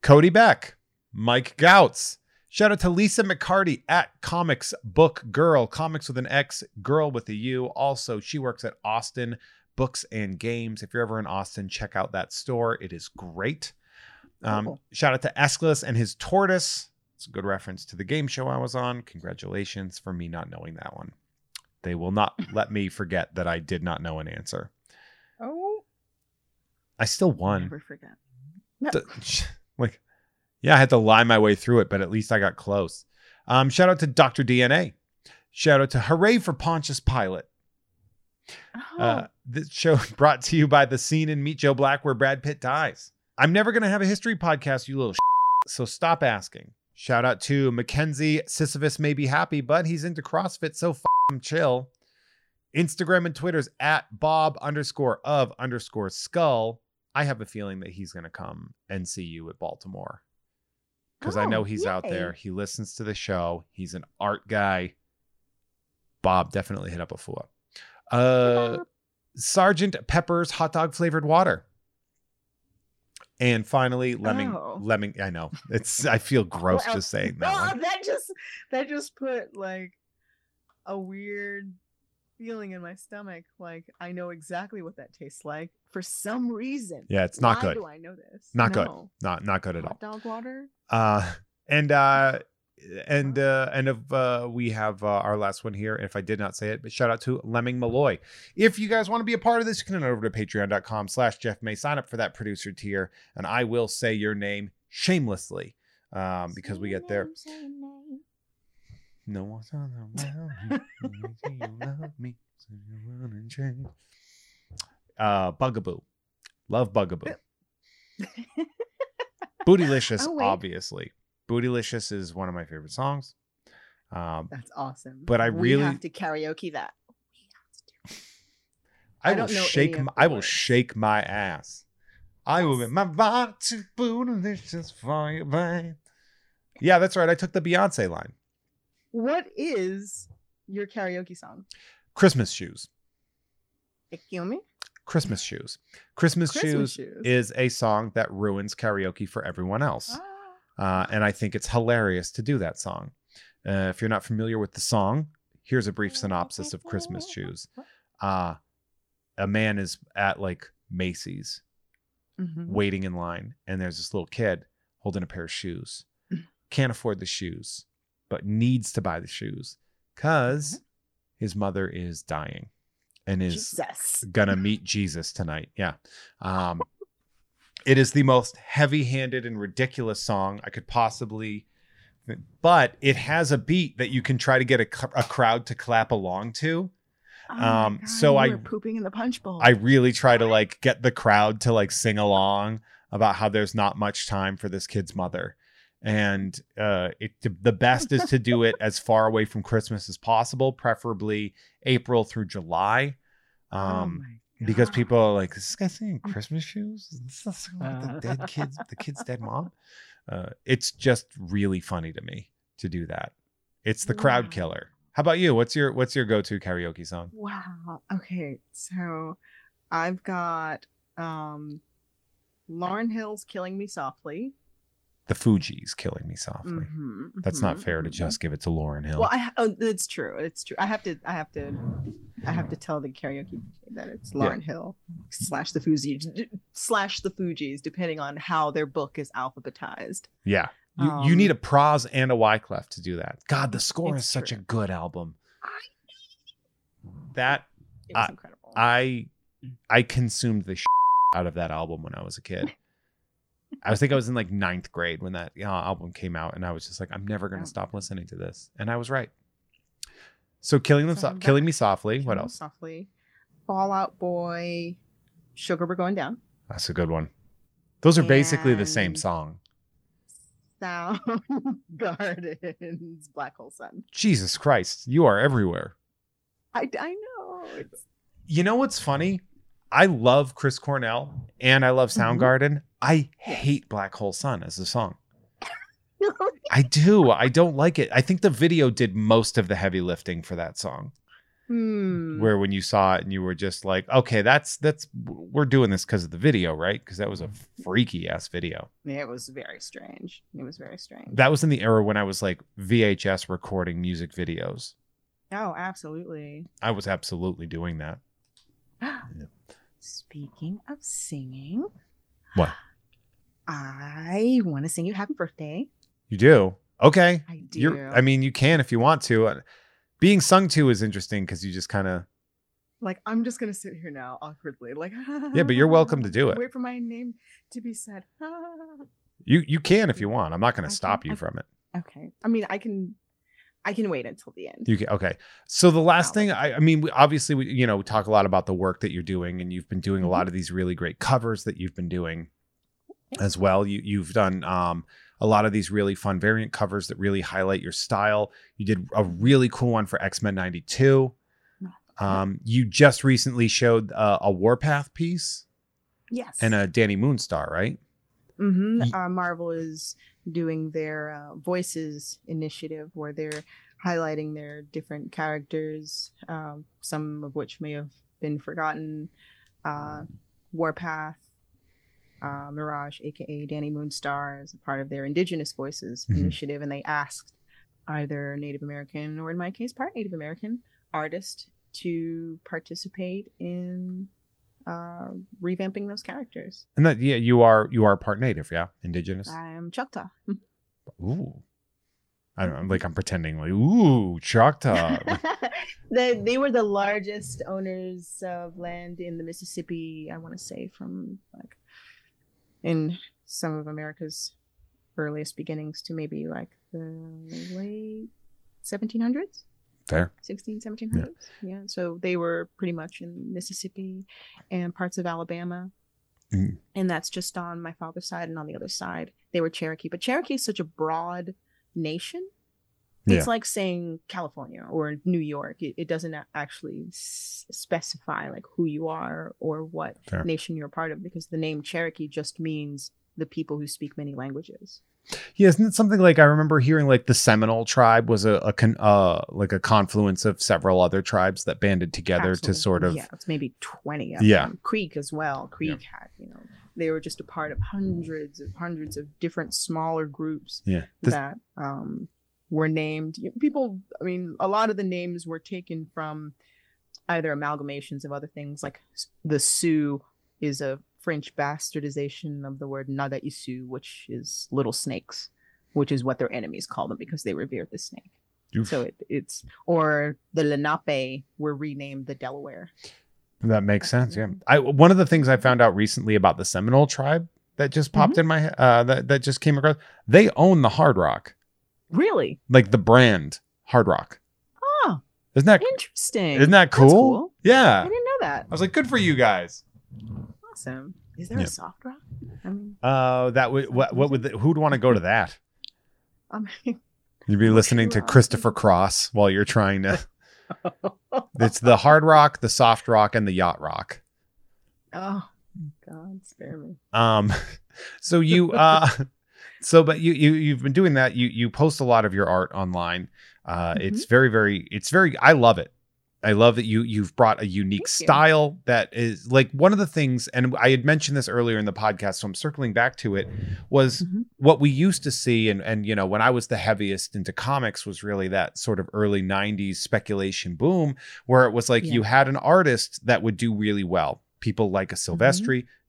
A: Cody Beck, Mike Gouts. Shout out to Lisa McCarty at Comics Book Girl, comics with an X, girl with a U. Also, she works at Austin Books and Games. If you're ever in Austin, check out that store. It is great. Um,
B: Cool.
A: Shout out to Aeschylus and his tortoise. It's a good reference to the game show I was on. Congratulations for me not knowing that one. They will not let me forget that I did not know an answer.
B: Oh,
A: I still won.
B: never forget.
A: The- like, yeah, I had to lie my way through it, but at least I got close. Um, shout out to Dr. DNA. Shout out to Hooray for Pontius Pilate.
B: Oh,
A: Uh, this show brought to you by the scene in Meet Joe Black where Brad Pitt dies. I'm never going to have a history podcast, you little so stop asking. Shout out to Mackenzie Sisyphus may be happy, but he's into CrossFit, so f- chill. Instagram and Twitter's at Bob underscore of underscore skull. I have a feeling that he's going to come and see you at Baltimore because I know
B: Oh,
A: he's out there. He listens to the show. He's an art guy. Bob definitely hit up a fool. Uh, Sergeant Pepper's hot dog flavored water. And finally, Lemming.
B: Oh.
A: Lemming. I know it's. I feel gross just saying that.
B: oh, that just that just put like a weird feeling in my stomach. Like I know exactly what that tastes like for some reason.
A: Yeah, it's not
B: Why
A: good.
B: Do I know this?
A: Not good. Not not good at all.
B: Hot dog water.
A: Uh, and uh, and uh, and if uh, we have uh, our last one here, if I did not say it, but shout out to Lemming Malloy. If you guys want to be a part of this, you can head over to patreon.com slash Jeff May. Sign up for that producer tier, and I will say your name shamelessly um, because we get there. No one's world. you love me. so you wanna change. Uh, Bugaboo. Love Bugaboo. Bootylicious,
B: Oh,
A: obviously. Bootylicious is one of my favorite songs. Um,
B: That's awesome.
A: But I
B: We
A: really-
B: have to karaoke that.
A: I,
B: I
A: will
B: don't know
A: shake. My, I will shake my ass. I will
B: Yes.
A: be my body to bootylicious for you, babe. Yeah, that's right. I took the Beyonce line.
B: What is your karaoke song?
A: Christmas shoes.
B: Excuse me.
A: Christmas shoes. Christmas,
B: Christmas
A: shoes,
B: shoes.
A: is a song that ruins karaoke for everyone else.
B: Ah.
A: Uh, and I think it's hilarious to do that song. Uh, if you're not familiar with the song, here's a brief synopsis of Christmas Shoes. Uh, a man is at like Macy's
B: Mhm.
A: waiting in line, and there's this little kid holding a pair of shoes. Can't afford the shoes, but needs to buy the shoes because his mother is dying and is
B: Jesus.
A: gonna meet Jesus tonight. Yeah. Um it is the most heavy-handed and ridiculous song I could possibly but it has a beat that you can try to get a, a crowd to clap along to.
B: Oh
A: Um,
B: God,
A: so I-
B: pooping in the punch bowl.
A: I really try to like get the crowd to like sing along about how there's not much time for this kid's mother. And uh it the best is to do it as far away from Christmas as possible, preferably April through July.
B: Oh
A: Um because people are like, "Is this guy singing Christmas shoes? Is this about
B: Uh.
A: the dead kids, the kid's dead mom?" Uh, it's just really funny to me to do that. It's the crowd killer. How about you? What's your What's your go to karaoke song?
B: Wow. Okay. So I've got um Lauryn Hill's Killing Me Softly.
A: The Fugees killing me softly.
B: Mhm,
A: That's not
B: mhm,
A: fair to just give it to Lauryn Hill.
B: Well, I oh, it's true. It's true. I have to. I have to. I have to tell the karaoke that it's Lauryn Hill slash the Fugees slash the Fugees, depending on how their book is alphabetized.
A: yeah, you, you
B: Um,
A: need a Pras and a Wyclef to do that. God, the score is such a good album. That
B: It was
A: I-
B: incredible.
A: I I consumed the out of that album when I was a kid. I was think I was in like ninth grade when that uh, album came out, and I was just like, I'm never gonna
B: Oh.
A: stop listening to this, and I was right. So killing them,
B: So
A: so- killing me softly. What
B: Killing Me
A: else?
B: Softly, Fall Out Boy, Sugar We're Going Down,
A: That's a good one. Those are basically the same song.
B: Sound Gardens, Black Hole Sun.
A: Jesus Christ, you are everywhere.
B: I I know. It's
A: You know what's funny? I love Chris Cornell and I love
B: Mhm.
A: Soundgarden. I hate Black Hole Sun as a song. I do. I don't like it. I think the video did most of the heavy lifting for that song.
B: Hmm.
A: where when you saw it and you were just like, okay, that's that's we're doing this because of the video, right? Because that was a freaky ass video.
B: it was very strange. It was very strange.
A: That was in the era when I was like VHS recording music videos.
B: oh, absolutely.
A: I was absolutely doing that.
B: Speaking of singing,
A: What?
B: I want to sing you happy birthday.
A: You do? Okay.
B: I do.
A: You're I mean, you can if you want to. Uh, Being sung to is interesting because you just kind of
B: like I'm just gonna sit here now awkwardly, like
A: Yeah, but you're welcome to do it.
B: Wait for my name to be said.
A: you you can if you want. I'm not going to stop
B: can-
A: you
B: I-
A: from it.
B: okay. I mean, I can, I can wait until the end.
A: You can okay. So the last
B: Wow.
A: thing I, I mean, we, obviously we you know we talk a lot about the work that you're doing, and you've been doing a
B: Mm-hmm.
A: lot of these really great covers that you've been doing as well. You you've done um a lot of these really fun variant covers that really highlight your style. You did a really cool one for X Men '92. Um, you just recently showed uh, a Warpath piece
B: Yes.
A: and a Dani Moonstar, right?
B: hmm
A: Ye-
B: Uh, Marvel is doing their uh, voices initiative where they're highlighting their different characters, um, some of which may have been forgotten. Uh, Warpath, uh, Mirage, aka Dani Moonstar, as a part of their Indigenous Voices
A: Mhm.
B: initiative, and they asked either Native American or, in my case, part Native American artist to participate in uh, revamping those characters.
A: And that yeah, you are you are part native, yeah, indigenous.
B: I'm Choctaw.
A: Ooh. I don't know, like I'm pretending like ooh, Choctaw.
B: they, they were the largest owners of land in the Mississippi, I want to say, from like in some of America's earliest beginnings to maybe like the late 1700s.
A: Fair.
B: 16 1700s yeah. so they were pretty much in mississippi and parts of alabama
A: Mm.
B: and that's just on my father's side and on the other side they were cherokee but cherokee is such a broad nation
A: Yeah.
B: it's like saying california or new york it, it doesn't actually s- specify like who you are or what
A: Fair.
B: nation you're a part of because the name cherokee just means the people who speak many languages
A: Yeah, isn't it something like I remember hearing like the Seminole tribe was a, a con, uh like a confluence of several other tribes that banded together to sort of
B: yeah it's maybe 20 of
A: Yeah.
B: them. creek as well creek had you know they were just a part of hundreds of hundreds of different smaller groups
A: yeah. This-
B: that um were named people i mean a lot of the names were taken from either amalgamations of other things like the sioux is a french bastardization of the word nagaisu which is little snakes which is what their enemies call them because they revered the snake
A: Oof.
B: so it, it's or the Lenape were renamed the Delaware.
A: that makes sense. Yeah. I one of the things I found out recently about the Seminole tribe that just popped in my uh that, that just came across, they own the Hard Rock.
B: Really?
A: Like the brand Hard Rock.
B: Oh,
A: Isn't that
B: interesting.
A: isn't that
B: That's
A: cool?
B: Yeah. I didn't know that.
A: I was like, good for you guys.
B: Awesome. Is there
A: Yeah.
B: a soft rock? I mean,
A: Uh that would what what would the, who'd want to go to that?
B: I mean
A: You'd be listening to Christopher Cross while you're trying to. It's the hard rock, the soft rock, and the yacht rock.
B: oh God, spare me.
A: Um, so you, uh, so but you you you've been doing that. You you post a lot of your art online. Uh, it's very very it's very. I love it. I love that you you've brought a unique
B: Thank you.
A: style that is like one of the things, and I had mentioned this earlier in the podcast, so I'm circling back to it. Was
B: Mhm.
A: what we used to see, and and you know when I was the heaviest into comics was really that sort of early '90s speculation boom, where it was like
B: Yeah.
A: you had an artist that would do really well. People like a
B: Mm-hmm.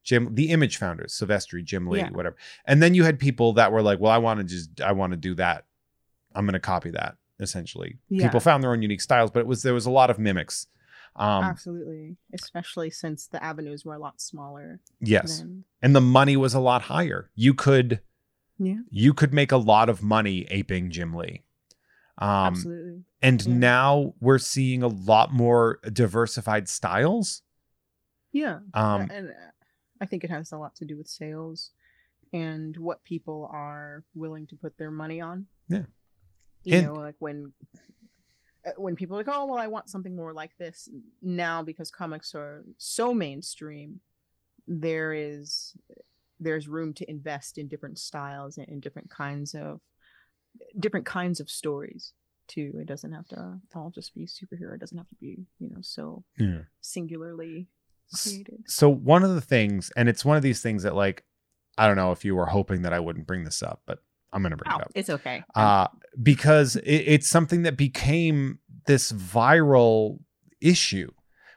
A: Jim, the image founders, Silvestri, Jim Lee,
B: Yeah.
A: whatever. And then you had people that were like, well, I want to just, I want to do that. I'm going to copy that. Essentially,
B: Yeah.
A: people found their own unique styles, but it was there was a lot of mimics. Um,
B: Absolutely, especially since the avenues were a lot smaller.
A: yes,
B: Than,
A: and the money was a lot higher. You could,
B: yeah,
A: you could make a lot of money aping Jim Lee. Um,
B: absolutely.
A: and
B: Yeah.
A: now we're seeing a lot more diversified styles.
B: Yeah,
A: Um,
B: and uh, I think it has a lot to do with sales and what people are willing to put their money on.
A: Yeah.
B: You
A: And-
B: know, like when uh, when people are like, oh well, I want something more like this now because comics are so mainstream. There is there's room to invest in different styles and in different kinds of different kinds of stories. too. It doesn't have to all just be superhero. It doesn't have to be, you know, so
A: Yeah.
B: singularly created.
A: So one of the things, and it's one of these things that like, I don't know if you were hoping that I wouldn't bring this up, but I'm gonna bring
B: Oh,
A: it up.
B: it's okay.
A: uh, because it, it's something that became this viral issue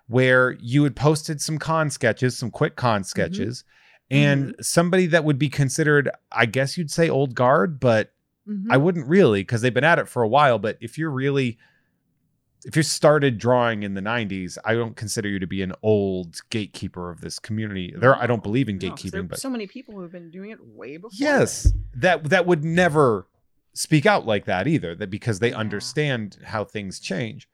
A: where you had posted some con sketches, some quick con sketches, and somebody that would be considered, I guess you'd say old guard, but
B: Mhm.
A: I wouldn't really because they've been at it for a while. But if you're really, if you started drawing in the 90s, I don't consider you to be an old gatekeeper of this community. There, I don't believe in
B: no,
A: gatekeeping,
B: are
A: but
B: so many people who have been doing it way before.
A: yes that that would never speak out like that either that because they
B: Yeah.
A: understand how things change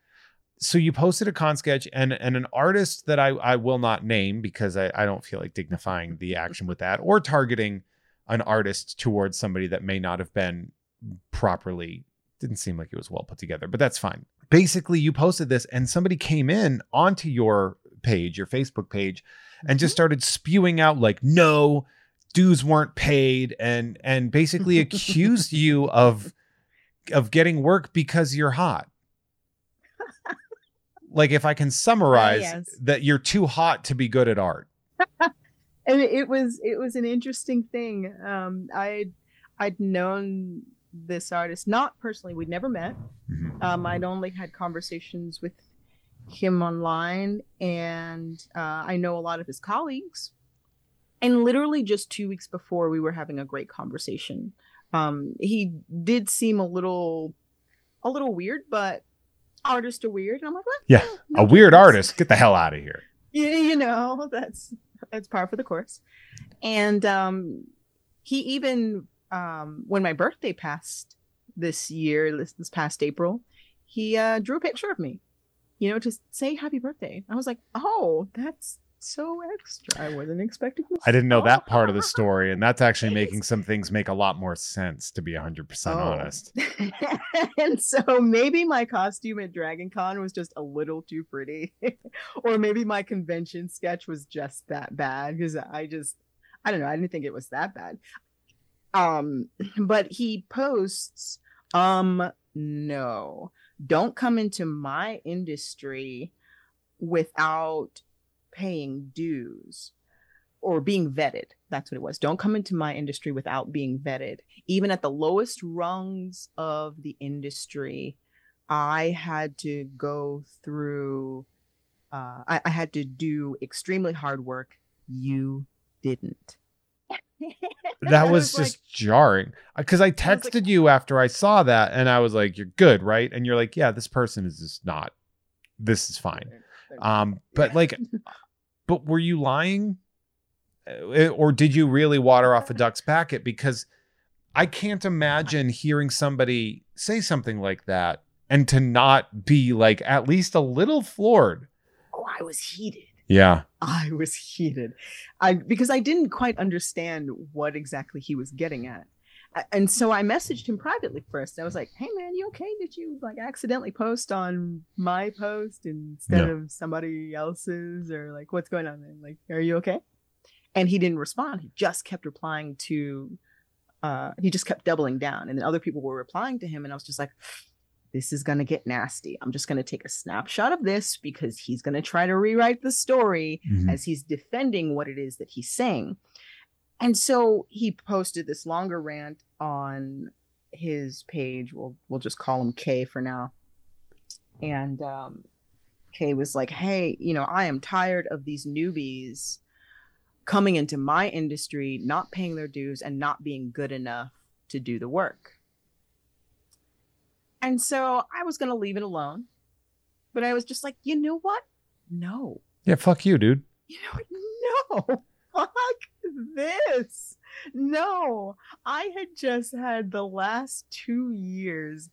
A: so you posted a con sketch and and an artist that i i will not name because i i don't feel like dignifying the action with that or targeting an artist towards somebody that may not have been properly didn't seem like it was well put together but that's fine basically you posted this and somebody came in onto your page your facebook page and just started spewing out like no dues weren't paid and and basically accused you of of getting work because you're hot like if i can summarize
B: yes.
A: that you're too hot to be good at art
B: and it was it was an interesting thing. Um, i'd I'd known this artist not personally. We'd never met. Um, I'd only had conversations with him online, and uh, I know a lot of his colleagues. And literally, just two weeks before, we were having a great conversation. Um, he did seem a little, a little weird, but artists are weird, and I'm like, what?
A: Yeah,
B: no
A: a weird artist get the hell out of here
B: Yeah, you know, that's that's par for the course. And um he even um when my birthday passed this year, this, this past April, he uh drew a picture of me, you know, to say happy birthday. I was like, oh, that's so extra. I wasn't expecting this.
A: i didn't know that part of the story and that's actually making some things make a lot more sense to be 100%
B: Oh.
A: honest
B: and so maybe my costume at Dragon Con was just a little too pretty. or maybe my convention sketch was just that bad because I just I don't know, I didn't think it was that bad. Um but he posts um no. Don't come into my industry without paying dues or being vetted. That's what it was. Don't come into my industry without being vetted. Even at the lowest rungs of the industry, I had to go through, uh, I, I had to do extremely hard work. You didn't.
A: that
B: I
A: was
B: like,
A: just jarring because I
B: was like-
A: texted you after I saw that and I was like, "You're good, right?" And you're like, "Yeah, this person is just not. This is fine." Um, but like, but were you lying, Uh, or did you really water off a duck's packet? Because I can't imagine hearing somebody say something like that and to not be like at least a little floored.
B: oh, I was heated.
A: Yeah.
B: I was heated. I because I didn't quite understand what exactly he was getting at. And so I messaged him privately first. I was like, "Hey man, you okay? Did you like accidentally post on my post instead
A: No.
B: of somebody else's or like what's going on man? Like, are you okay?" And he didn't respond. He just kept replying to uh he just kept doubling down and then other people were replying to him and I was just like this is going to get nasty. I'm just going to take a snapshot of this because he's going to try to rewrite the story as he's defending what it is that he's saying. And so he posted this longer rant on his page. We'll we'll just call him K for now. And um, K was like, "Hey, you know, I am tired of these newbies coming into my industry, not paying their dues, and not being good enough to do the work." And so I was gonna leave it alone, but I was just like, you know what? No,
A: Yeah. Fuck you, dude.
B: you know, no, fuck this. No, I had just had the last two years.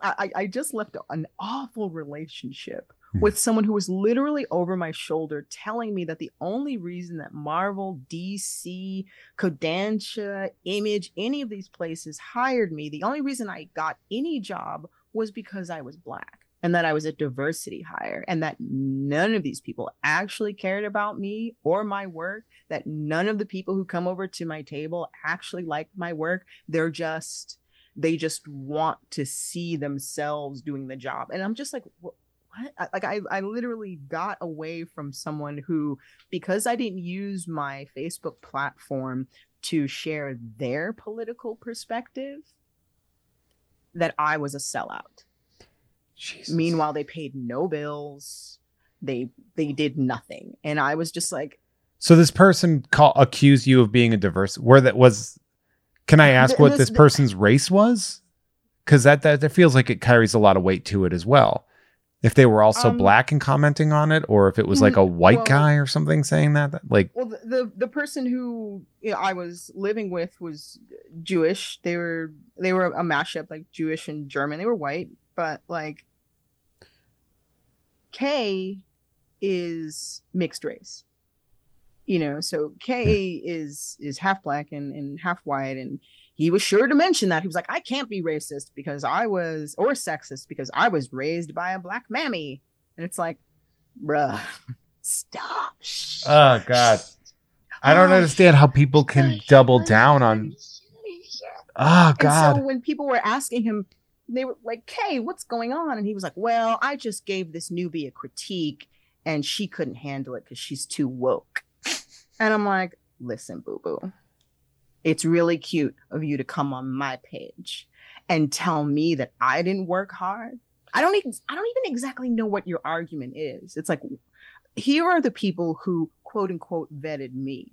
B: I, I just left an awful relationship.
A: Hmm.
B: with someone who was literally over my shoulder telling me that the only reason that Marvel, DC, Kodansha, Image, any of these places hired me, the only reason I got any job was because I was black and that I was a diversity hire and that none of these people actually cared about me or my work, that none of the people who come over to my table actually like my work. They're just they just want to see themselves doing the job and i'm just like what I, like I, I literally got away from someone who because i didn't use my facebook platform to share their political perspective that i was a sellout
A: Jesus.
B: meanwhile they paid no bills they they did nothing and i was just like
A: So this person call accused you of being a diverse. Where that was? Can I ask
B: Th-
A: what
B: this-
A: this
B: th-
A: person's race was? Because that, that that feels like it carries a lot of weight to it as well. If they were also
B: Um,
A: black and commenting on it, or if it was like a white
B: well-
A: guy or something saying that, that- like
B: well the the, the person who you know, i was living with was jewish. They were they were a mashup like jewish and german. They were white but like k is mixed race you know? So k is is half black and, and half white and he was sure to mention that he was like i can't be racist because i was or sexist because i was raised by a black mammy and it's like bruh stop
A: oh god, I don't
B: Oh,
A: understand how people can double down on. Oh God.
B: And so when people were asking him, they were like, "Hey, what's going on?" And he was like, "Well, I just gave this newbie a critique, and she couldn't handle it because she's too woke." And I'm like, "Listen, boo boo, it's really cute of you to come on my page and tell me that I didn't work hard. I don't even I don't even exactly know what your argument is. It's like here are the people who quote unquote vetted me.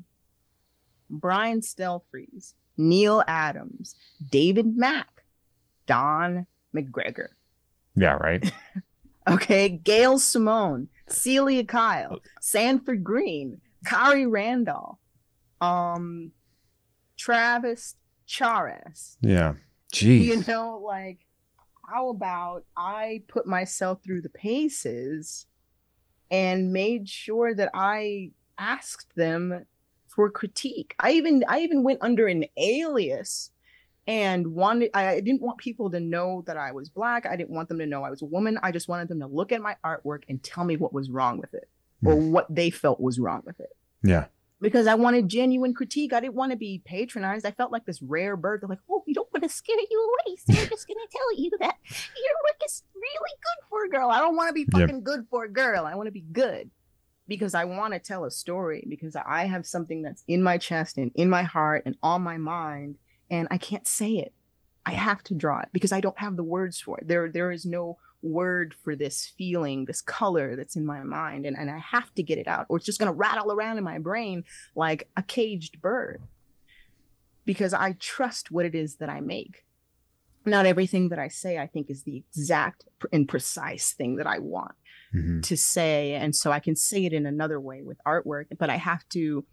B: Brian Stelfreeze, Neal Adams, David Mack, Don McGregor.
A: yeah, right.
B: Okay, Gail Simone, Celia Kyle, Sanford Greene, Khary Randolph, um, Travis Charest.
A: Yeah, jeez.
B: You know, like, how about I put myself through the paces and made sure that I asked them for critique. I even I even went under an alias and wanted I didn't want people to know that I was black. I didn't want them to know I was a woman. I just wanted them to look at my artwork and tell me what was wrong with it or hmm. what they felt was wrong with it
A: yeah,
B: because I wanted genuine critique. I didn't want to be patronized. I felt like this rare bird. They're like, oh, we don't want to scare you away. So we're just going to tell you that your work is really good for a girl. I don't want to be
A: Yep.
B: fucking good for a girl. I want to be good because I want to tell a story because I have something that's in my chest and in my heart and on my mind and I can't say it. I have to draw it because I don't have the words for it. There, there is no word for this feeling, this color that's in my mind, and, and I have to get it out, or it's just gonna rattle around in my brain like a caged bird. Because I trust what it is that I make. Not everything that I say, I think, is the exact and precise thing that I want
A: Mhm.
B: to say. And so I can say it in another way with artwork, but I have to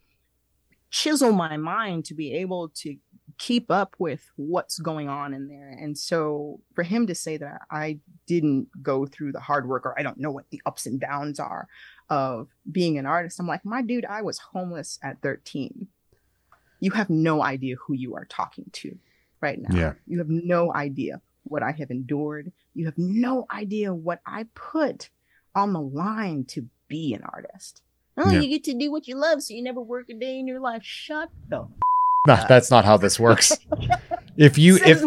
B: chisel my mind to be able to keep up with what's going on in there. And so for him to say that I didn't go through the hard work or I don't know what the ups and downs are of being an artist, I'm like, my dude, I was homeless at 13. You have no idea who you are talking to right now.
A: Yeah.
B: You have no idea what I have endured. You have no idea what I put on the line to be an artist. Oh,
A: Yeah.
B: you get to do what you love, so you never work a day in your life. Shut the
A: No, that's not how this works. If you if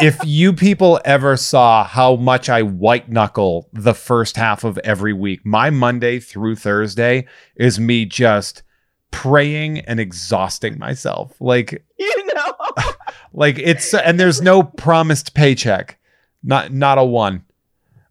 A: if you people ever saw how much I white knuckle the first half of every week, my Monday through Thursday is me just praying and exhausting myself. Like
B: you know.
A: like it's and there's no promised paycheck. Not not a one.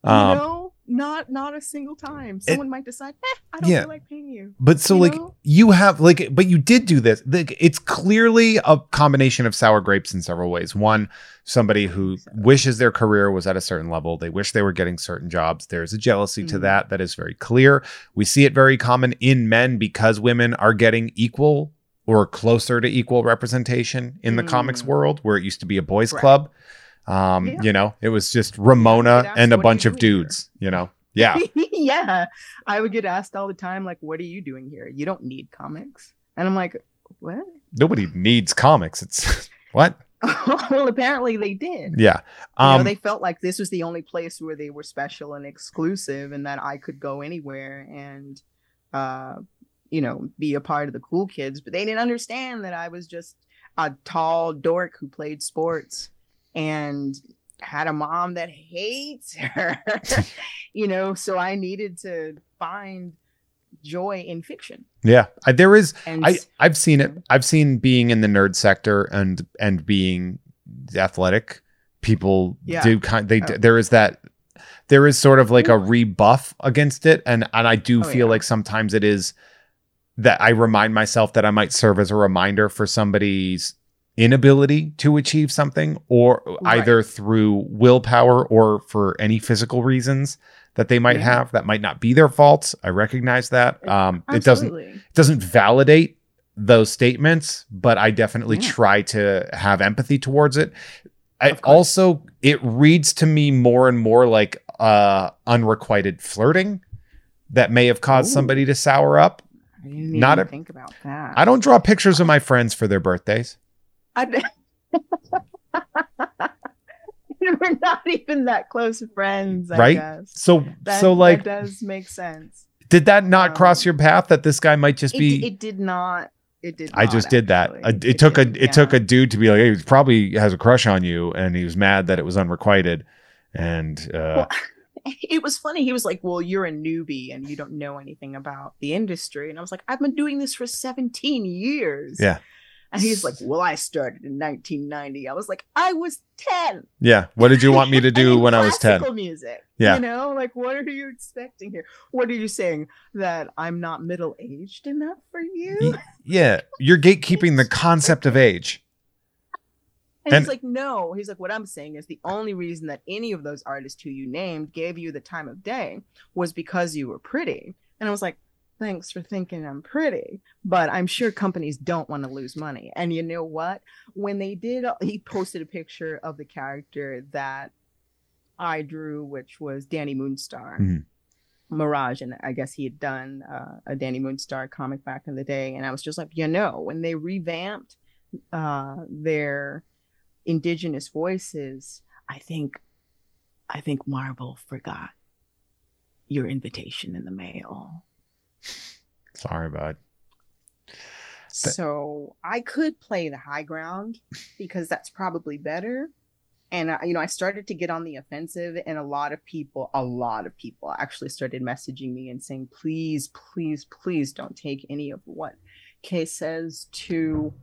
A: Um
B: you know, not not a single time. Someone might decide, eh, I don't
A: Yeah.
B: feel like paying you.
A: But so
B: You
A: like
B: know?
A: you have like but you did do this. Like, it's clearly a combination of sour grapes in several ways. One, somebody who
B: So-
A: wishes their career was at a certain level. They wish they were getting certain jobs. There's a jealousy to
B: Mhm.
A: that that is very clear. We see it very common in men because women are getting equal or closer to equal representation in the comics
B: Mm.
A: world where it used to be a boys
B: Right.
A: club. Um,
B: Yeah.
A: you know, it was just Ramona
B: asked,
A: and a bunch of
B: doing here?"
A: dudes, you know. Yeah.
B: yeah. I would get asked all the time, like, what are you doing here? You don't need comics. And I'm like, what?
A: Nobody needs comics. It's what?
B: well, apparently they did.
A: Yeah.
B: you
A: Um
B: know, they felt like this was the only place where they were special and exclusive and that I could go anywhere and uh you know, be a part of the cool kids, but they didn't understand that I was just a tall dork who played sports and had a mom that hates her. you know, so I needed to find joy in fiction.
A: Yeah, I, there is.
B: And
A: I I've seen it. I've seen being in the nerd sector and and being athletic. People
B: Yeah.
A: do kind. They
B: Oh.
A: there is that. There is sort of like a rebuff against it, and and I do
B: Oh,
A: feel
B: yeah.
A: like sometimes it is that I remind myself that I might serve as a reminder for somebody's inability to achieve something, or
B: Right.
A: either through willpower or for any physical reasons that they might
B: Yeah.
A: have. That might not be their fault. I recognize that. Um, it doesn't
B: it
A: doesn't validate those statements, but I definitely
B: Yeah.
A: try to have empathy towards it. I also it reads to me more and more like uh unrequited flirting that may have caused
B: Ooh.
A: somebody to sour up.
B: I didn't
A: Not a-
B: think about that.
A: I don't draw pictures of my friends for their birthdays.
B: I We're not even that close friends, I
A: Right?
B: guess.
A: So
B: That,
A: so like
B: that does make sense.
A: did that not cross
B: um,
A: your path that this guy might just
B: It,
A: be
B: it did not. It did.
A: I just did that.
B: actually.
A: Uh, It, took a
B: did,
A: it took a dude to be like, hey, he probably has a crush on you, and he was mad that it was unrequited. And uh,
B: Well, it was funny. He was like, "Well, you're a newbie and you don't know anything about the industry," and I was like, "I've been doing this for 17 years."
A: Yeah.
B: And he's like, "Well, I started in 1990." I was like, "I was 10."
A: yeah, what did you want me to do
B: in
A: when I was ten?
B: classical Music.
A: Yeah.
B: You know, like what are you expecting here? What are you saying that I'm not middle aged enough for you?
A: Yeah, you're gatekeeping the concept of age.
B: And,
A: And-
B: he's like, no. He's like, what I'm saying is the only reason that any of those artists who you named gave you the time of day was because you were pretty. And I was like, thanks for thinking I'm pretty. But I'm sure companies don't want to lose money. And you know what? When they did, he posted a picture of the character that I drew, which was Dani Moonstar.
A: Mhm.
B: Mirage, and I guess he had done uh, a Dani Moonstar comic back in the day, and I was just like, you know, when they revamped uh, their indigenous voices, I think, I think Marvel forgot your invitation in the mail.
A: Sorry, bud.
B: So I could play the high ground because that's probably better. And you know, I started to get on the offensive, and a lot of people, a lot of people actually started messaging me and saying, "Please, please, please, don't take any of what Kay says to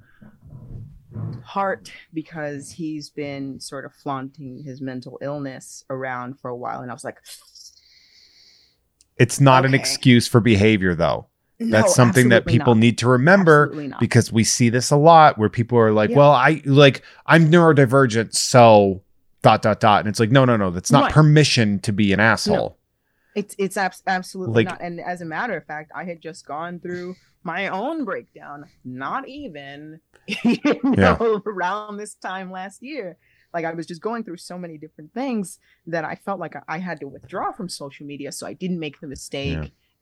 B: heart because he's been sort of flaunting his mental illness around for a while." And I was like,
A: It's not an excuse for behavior, though. That's something that people
B: not.
A: need to remember because we see this a lot where people are like,
B: Yeah.
A: "Well, I like I'm neurodivergent, so dot dot dot," and it's like, no, no, no, that's not
B: Right.
A: permission to be an asshole.
B: It's it's abs- absolutely
A: Like-
B: not. And as a matter of fact, I had just gone through my own breakdown. Not even you
A: Yeah.
B: know around this time last year. Like I was just going through so many different things that I felt like I- had to withdraw from social media, so I didn't make the mistake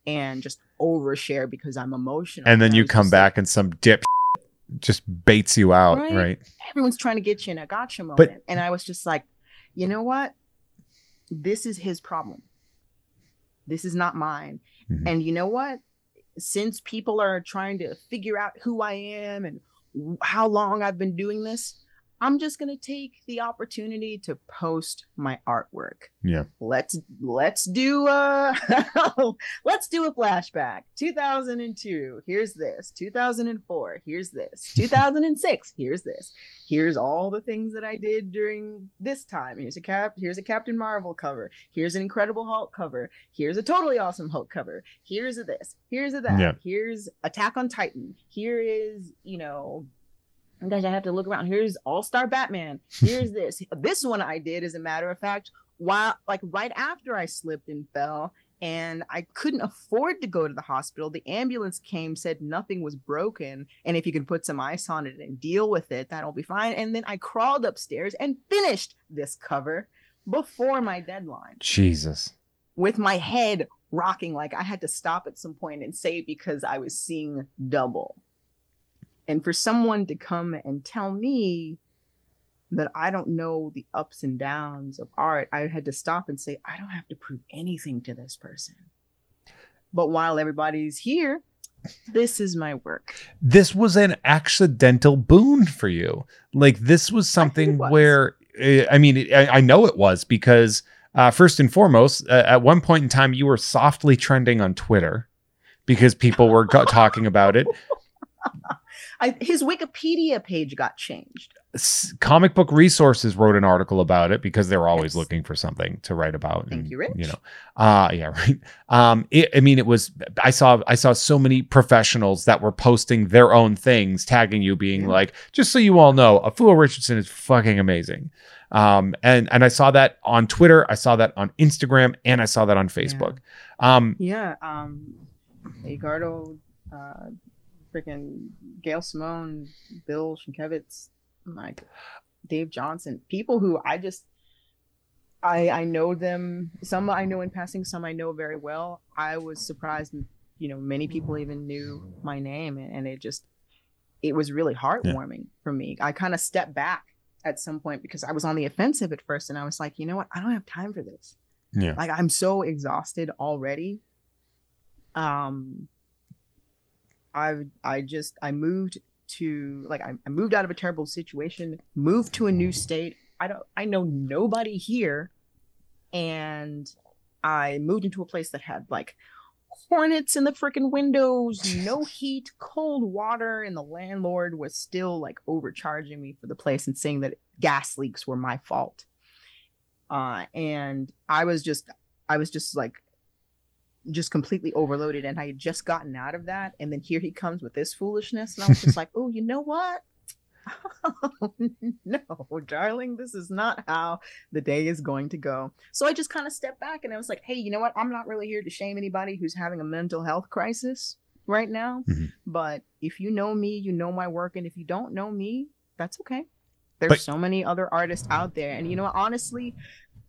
A: Yeah.
B: and just overshare because I'm emotional.
A: And then
B: I
A: you come
B: just like,
A: back and some dip just baits you out,
B: Right.
A: right?
B: everyone's trying to get you in a gotcha moment. and I was just like, you know what? This is his problem. This is not mine.
A: Mhm.
B: And you know what? Since people are trying to figure out who I am and how long I've been doing this, I'm just going to take the opportunity to post my artwork.
A: Yeah.
B: Let's let's do uh, a let's do a flashback. 2002, here's this. 2004, here's this. 2006, here's this. Here's all the things that I did during this time. Here's a cap here's a Captain Marvel cover. Here's an Incredible Hulk cover. Here's a totally awesome Hulk cover. Here's a this. Here's a that.
A: Yeah.
B: Here's Attack on Titan. Here is, you know, Guys, I have to look around. Here's All Star Batman. Here's this. This one I did, as a matter of fact, while like right after I slipped and fell, and I couldn't afford to go to the hospital. The ambulance came, said nothing was broken, and if you can put some ice on it and deal with it, that'll be fine. And then I crawled upstairs and finished this cover before my deadline
A: Jesus.
B: with my head rocking like I had to stop at some point and say because I was seeing double. And for someone to come and tell me that I don't know the ups and downs of art, I had to stop and say, I don't have to prove anything to this person. But while everybody's here, this is my work.
A: This was an accidental boon for you. Like this was something
B: was.
A: where eh, I mean, I, I know it was because uh, first and foremost, uh, at one point in time, you were softly trending on Twitter because people were go- talking about it.
B: I, his Wikipedia page got changed.
A: S- Comic Book Resources wrote an article about it because they're always
B: Yes.
A: looking for something to write about.
B: Thank
A: and,
B: you, Rich.
A: You know, uh yeah, right. Um, it, I mean, it was. I saw I saw so many professionals that were posting their own things, tagging you, being
B: Yeah.
A: like, "Just so you all know, Afua Richardson is fucking amazing." Um, and and I saw that on Twitter, I saw that on Instagram, and I saw that on Facebook. Um,
B: Yeah. Um, Edgardo, uh, freaking Gail Simone, Bill Sienkiewicz, like Dave Johnson, people who I just, I I know them. Some I know in passing, some I know very well. I was surprised, you know, many people even knew my name, and, and it just, it was really heartwarming for me. I kind of stepped back at some point because I was on the offensive at first, and I was like, you know what, I don't have time for this
A: yeah,
B: like i'm so exhausted already um i i just i moved to like I, I moved out of a terrible situation moved to a new state. I don't i know nobody here. And i moved into a place that had like hornets in the freaking windows no heat cold water and the landlord was still like overcharging me for the place and saying that gas leaks were my fault. Uh and i was just i was just like just completely overloaded and i had just gotten out of that and then here he comes with this foolishness and i was just like oh you know what? No darling this is not how the day is going to go. So i just kind of stepped back and i was like hey you know what? I'm not really here to shame anybody who's having a mental health crisis right now
A: Mhm.
B: but if you know me you know my work and if you don't know me that's okay. There's
A: But-
B: so many other artists out there and you know honestly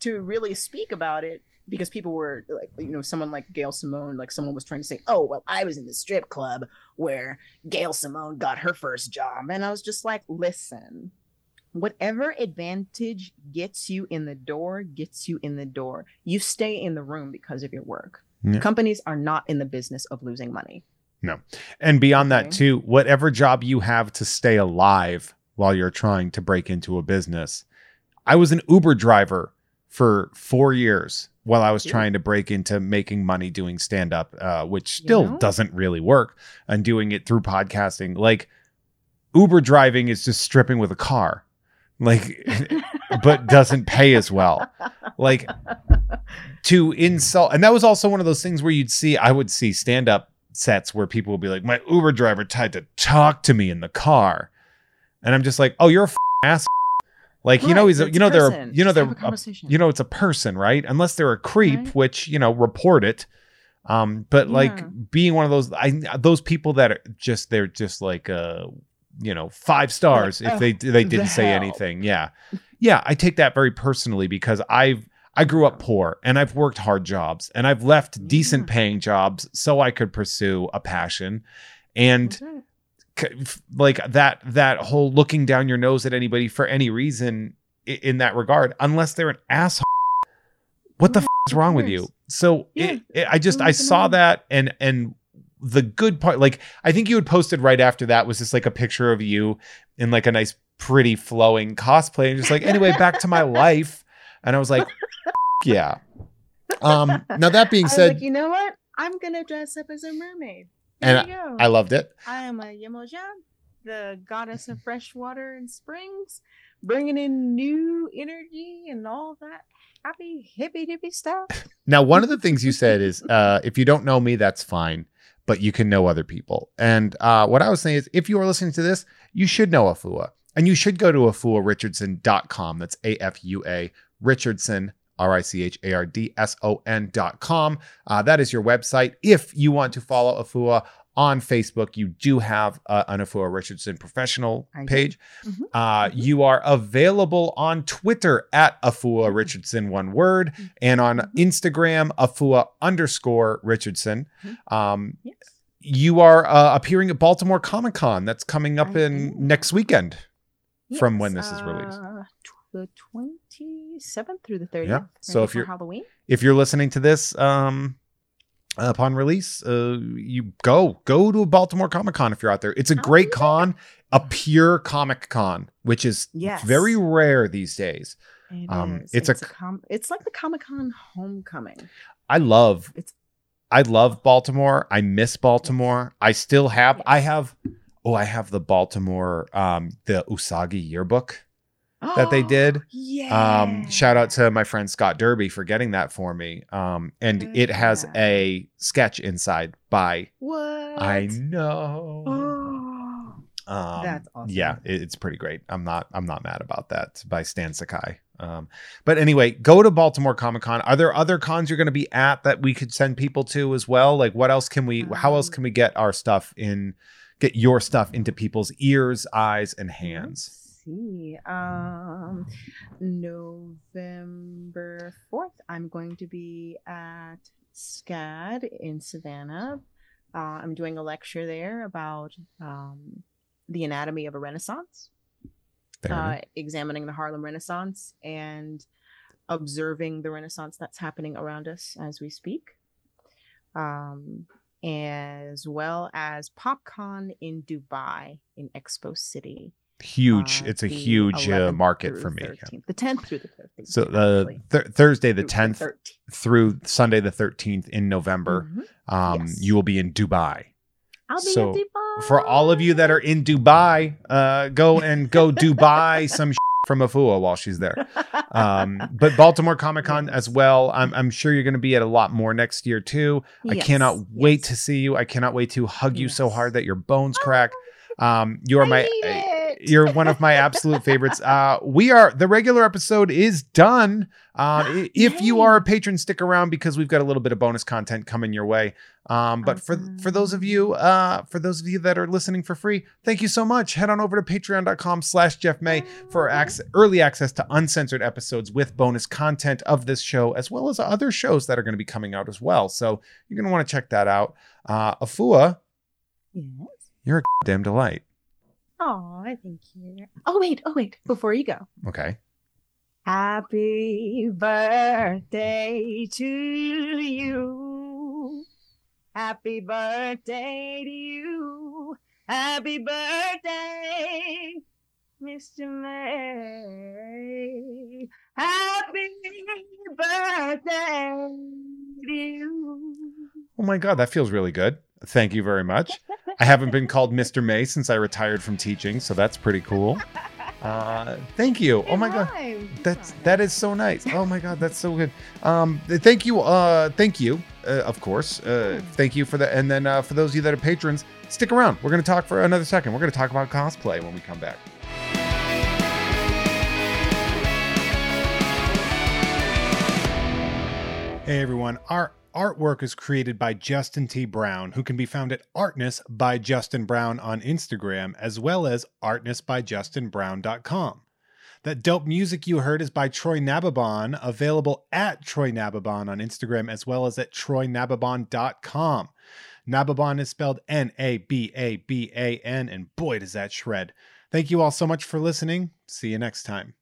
B: to really speak about it because people were like you know someone like gail simone like someone was trying to say oh well i was in the strip club where gail simone got her first job and i was just like listen whatever advantage gets you in the door gets you in the door you stay in the room because of your work
A: Yeah.
B: companies are not in the business of losing money No.
A: and beyond that too, whatever job you have to stay alive while you're trying to break into a business. I was an Uber driver for four years while I was trying to break into making money doing stand up, uh, which
B: You
A: still
B: know?
A: doesn't really work, and doing it through podcasting. Like Uber driving is just stripping with a car, like, but doesn't pay as well. Like to insult, and that was also one of those things where you'd see, I would see stand up sets where people would be like, my Uber driver tried to talk to me in the car, and I'm just like, oh, you're a f- ass. Like you know he's a, you know they're you know they're
B: a
A: you know it's a person right? Unless they're a creep
B: Right.
A: which you know report it. Um but like being one of those i those people that are just they're just like uh you know five stars if
B: "Oh,
A: they they didn't say
B: hell."
A: anything. Yeah. Yeah i take that very personally because i've i grew up poor and i've worked hard jobs and i've left decent paying jobs so i could pursue a passion. And
B: That's right.
A: c- f- like that that whole looking down your nose at anybody for any reason in that regard unless they're an asshole. What the f- is wrong with you? so
B: Yeah,
A: it, it- i just i saw that and and the good part like i think you had posted right after that was just like a picture of you in like a nice pretty flowing cosplay and just like anyway back to my life. And i was like yeah. Um now that being said
B: like, you know what? I'm gonna dress up as a mermaid.
A: And
B: go.
A: i loved it
B: I am a Yemoja, the goddess of fresh water and springs, bringing in new energy and all that happy hippy dippy stuff.
A: Now, one of the things you said is, uh, if you don't know me, that's fine, but you can know other people. And uh, what I was saying is, if you are listening to this, you should know Afua, and you should go to afuarichardson.com. That's A F U A Richardson. R I C H A R D S O N dot com. Uh, that is your website. If you want to follow Afua on Facebook, you do have uh, an Afua Richardson professional
B: do.
A: page.
B: Mhm.
A: Uh,
B: Mhm.
A: You are available on Twitter at Afua Richardson, one word, and on
B: Mhm.
A: Instagram, Afua underscore Richardson.
B: Mhm.
A: Um,
B: Yes.
A: you are uh, appearing at Baltimore Comic Con. That's coming up
B: I
A: in
B: am.
A: next weekend. from when this is released.
B: uh, the 27th through the 30th.
A: Yeah, so if you're-
B: Halloween.
A: If you're listening to this um, upon release, uh, you go go to a Baltimore Comic Con if you're out there. It's a
B: I'll
A: great
B: there.
A: con. a pure Comic Con, which is
B: Yes.
A: very rare these days.
B: It
A: Um,
B: is.
A: it's a
B: it's a com- it's like the Comic Con homecoming.
A: I love
B: It's
A: I love Baltimore. I miss Baltimore. I still have I have oh I have the Baltimore um the Usagi yearbook that they did.
B: Yeah.
A: Um shout out to my friend Scott Derby for getting that for me. Um and it has a sketch inside by
B: What?
A: I know.
B: Oh,
A: Um,
B: That's awesome.
A: Yeah, it- it's pretty great. I'm not I'm not mad about that by Stan Sakai. Um, but anyway, go to Baltimore Comic Con. Are there other cons you're going to be at that we could send people to as well? Like, what else can we? how else
B: Um,
A: can we get our stuff in? Get your stuff into people's ears, eyes, and hands.
B: See. Um, November 4th, I'm going to be at SCAD in Savannah. Uh, I'm doing a lecture there about um, the anatomy of a Renaissance, uh, examining the Harlem Renaissance and observing the Renaissance that's happening around us as we speak. Um, as well as PopCon in Dubai in Expo City.
A: Huge.
B: uh,
A: it's a huge uh, market for me.
B: 13th, The 10th through the 13th.
A: So the th- Thursday the
B: through
A: 10th
B: 13th.
A: through Sunday the 13th in November,
B: Mhm.
A: um,
B: Yes.
A: you will be in Dubai.
B: I'll be
A: So,
B: in Dubai.
A: for all of you that are in Dubai, uh, go and go Dubai some from Afua while she's there. Um, but Baltimore Comic Con as well. I'm, I'm sure you're going to be at a lot more next year too. I
B: Yes,
A: cannot wait to see you. I cannot wait to hug you so hard that your bones crack. Um, you are
B: I
A: my. You're one of my absolute favorites. Uh, we are the regular episode is done. Um, if you are a patron, stick around because we've got a little bit of bonus content coming your way. Um, but for for those of you, uh, for those of you that are listening for free, thank you so much. Head on over to Patreon.com/slash Jeff May for early access to uncensored episodes with bonus content of this show, as well as other shows that are going to be coming out as well. So you're going to want to check that out. Uh, Afua,
B: Yes.
A: you're a damn delight.
B: Oh, thank you. Oh wait, oh wait. Before you go,
A: Okay.
B: happy birthday to you. Happy birthday to you. Happy birthday, Mr. May. Happy birthday to you.
A: Oh my God, that feels really good. Thank you very much. I haven't been called Mr. May since I retired from teaching, so that's pretty cool. Uh, thank you. Oh
B: It
A: my God.
B: rhymes.
A: That's that is so nice. Oh my god, that's so good. Um, thank you. Uh, thank you. Uh, of course. Uh, thank you for that. And then uh, for those of you that are patrons, stick around. We're gonna talk for another second. We're gonna talk about cosplay when we come back. Hey everyone, our artwork is created by Justin T. Brown, who can be found at Artness by Justin Brown on Instagram, as well as artnessbyjustinbrown.com. That dope music you heard is by Troy Nababan, available at Troy Nababan on Instagram, as well as at troynababan.com. Nababan is spelled N A B A B A N, and boy, does that shred. Thank you all so much for listening. See you next time.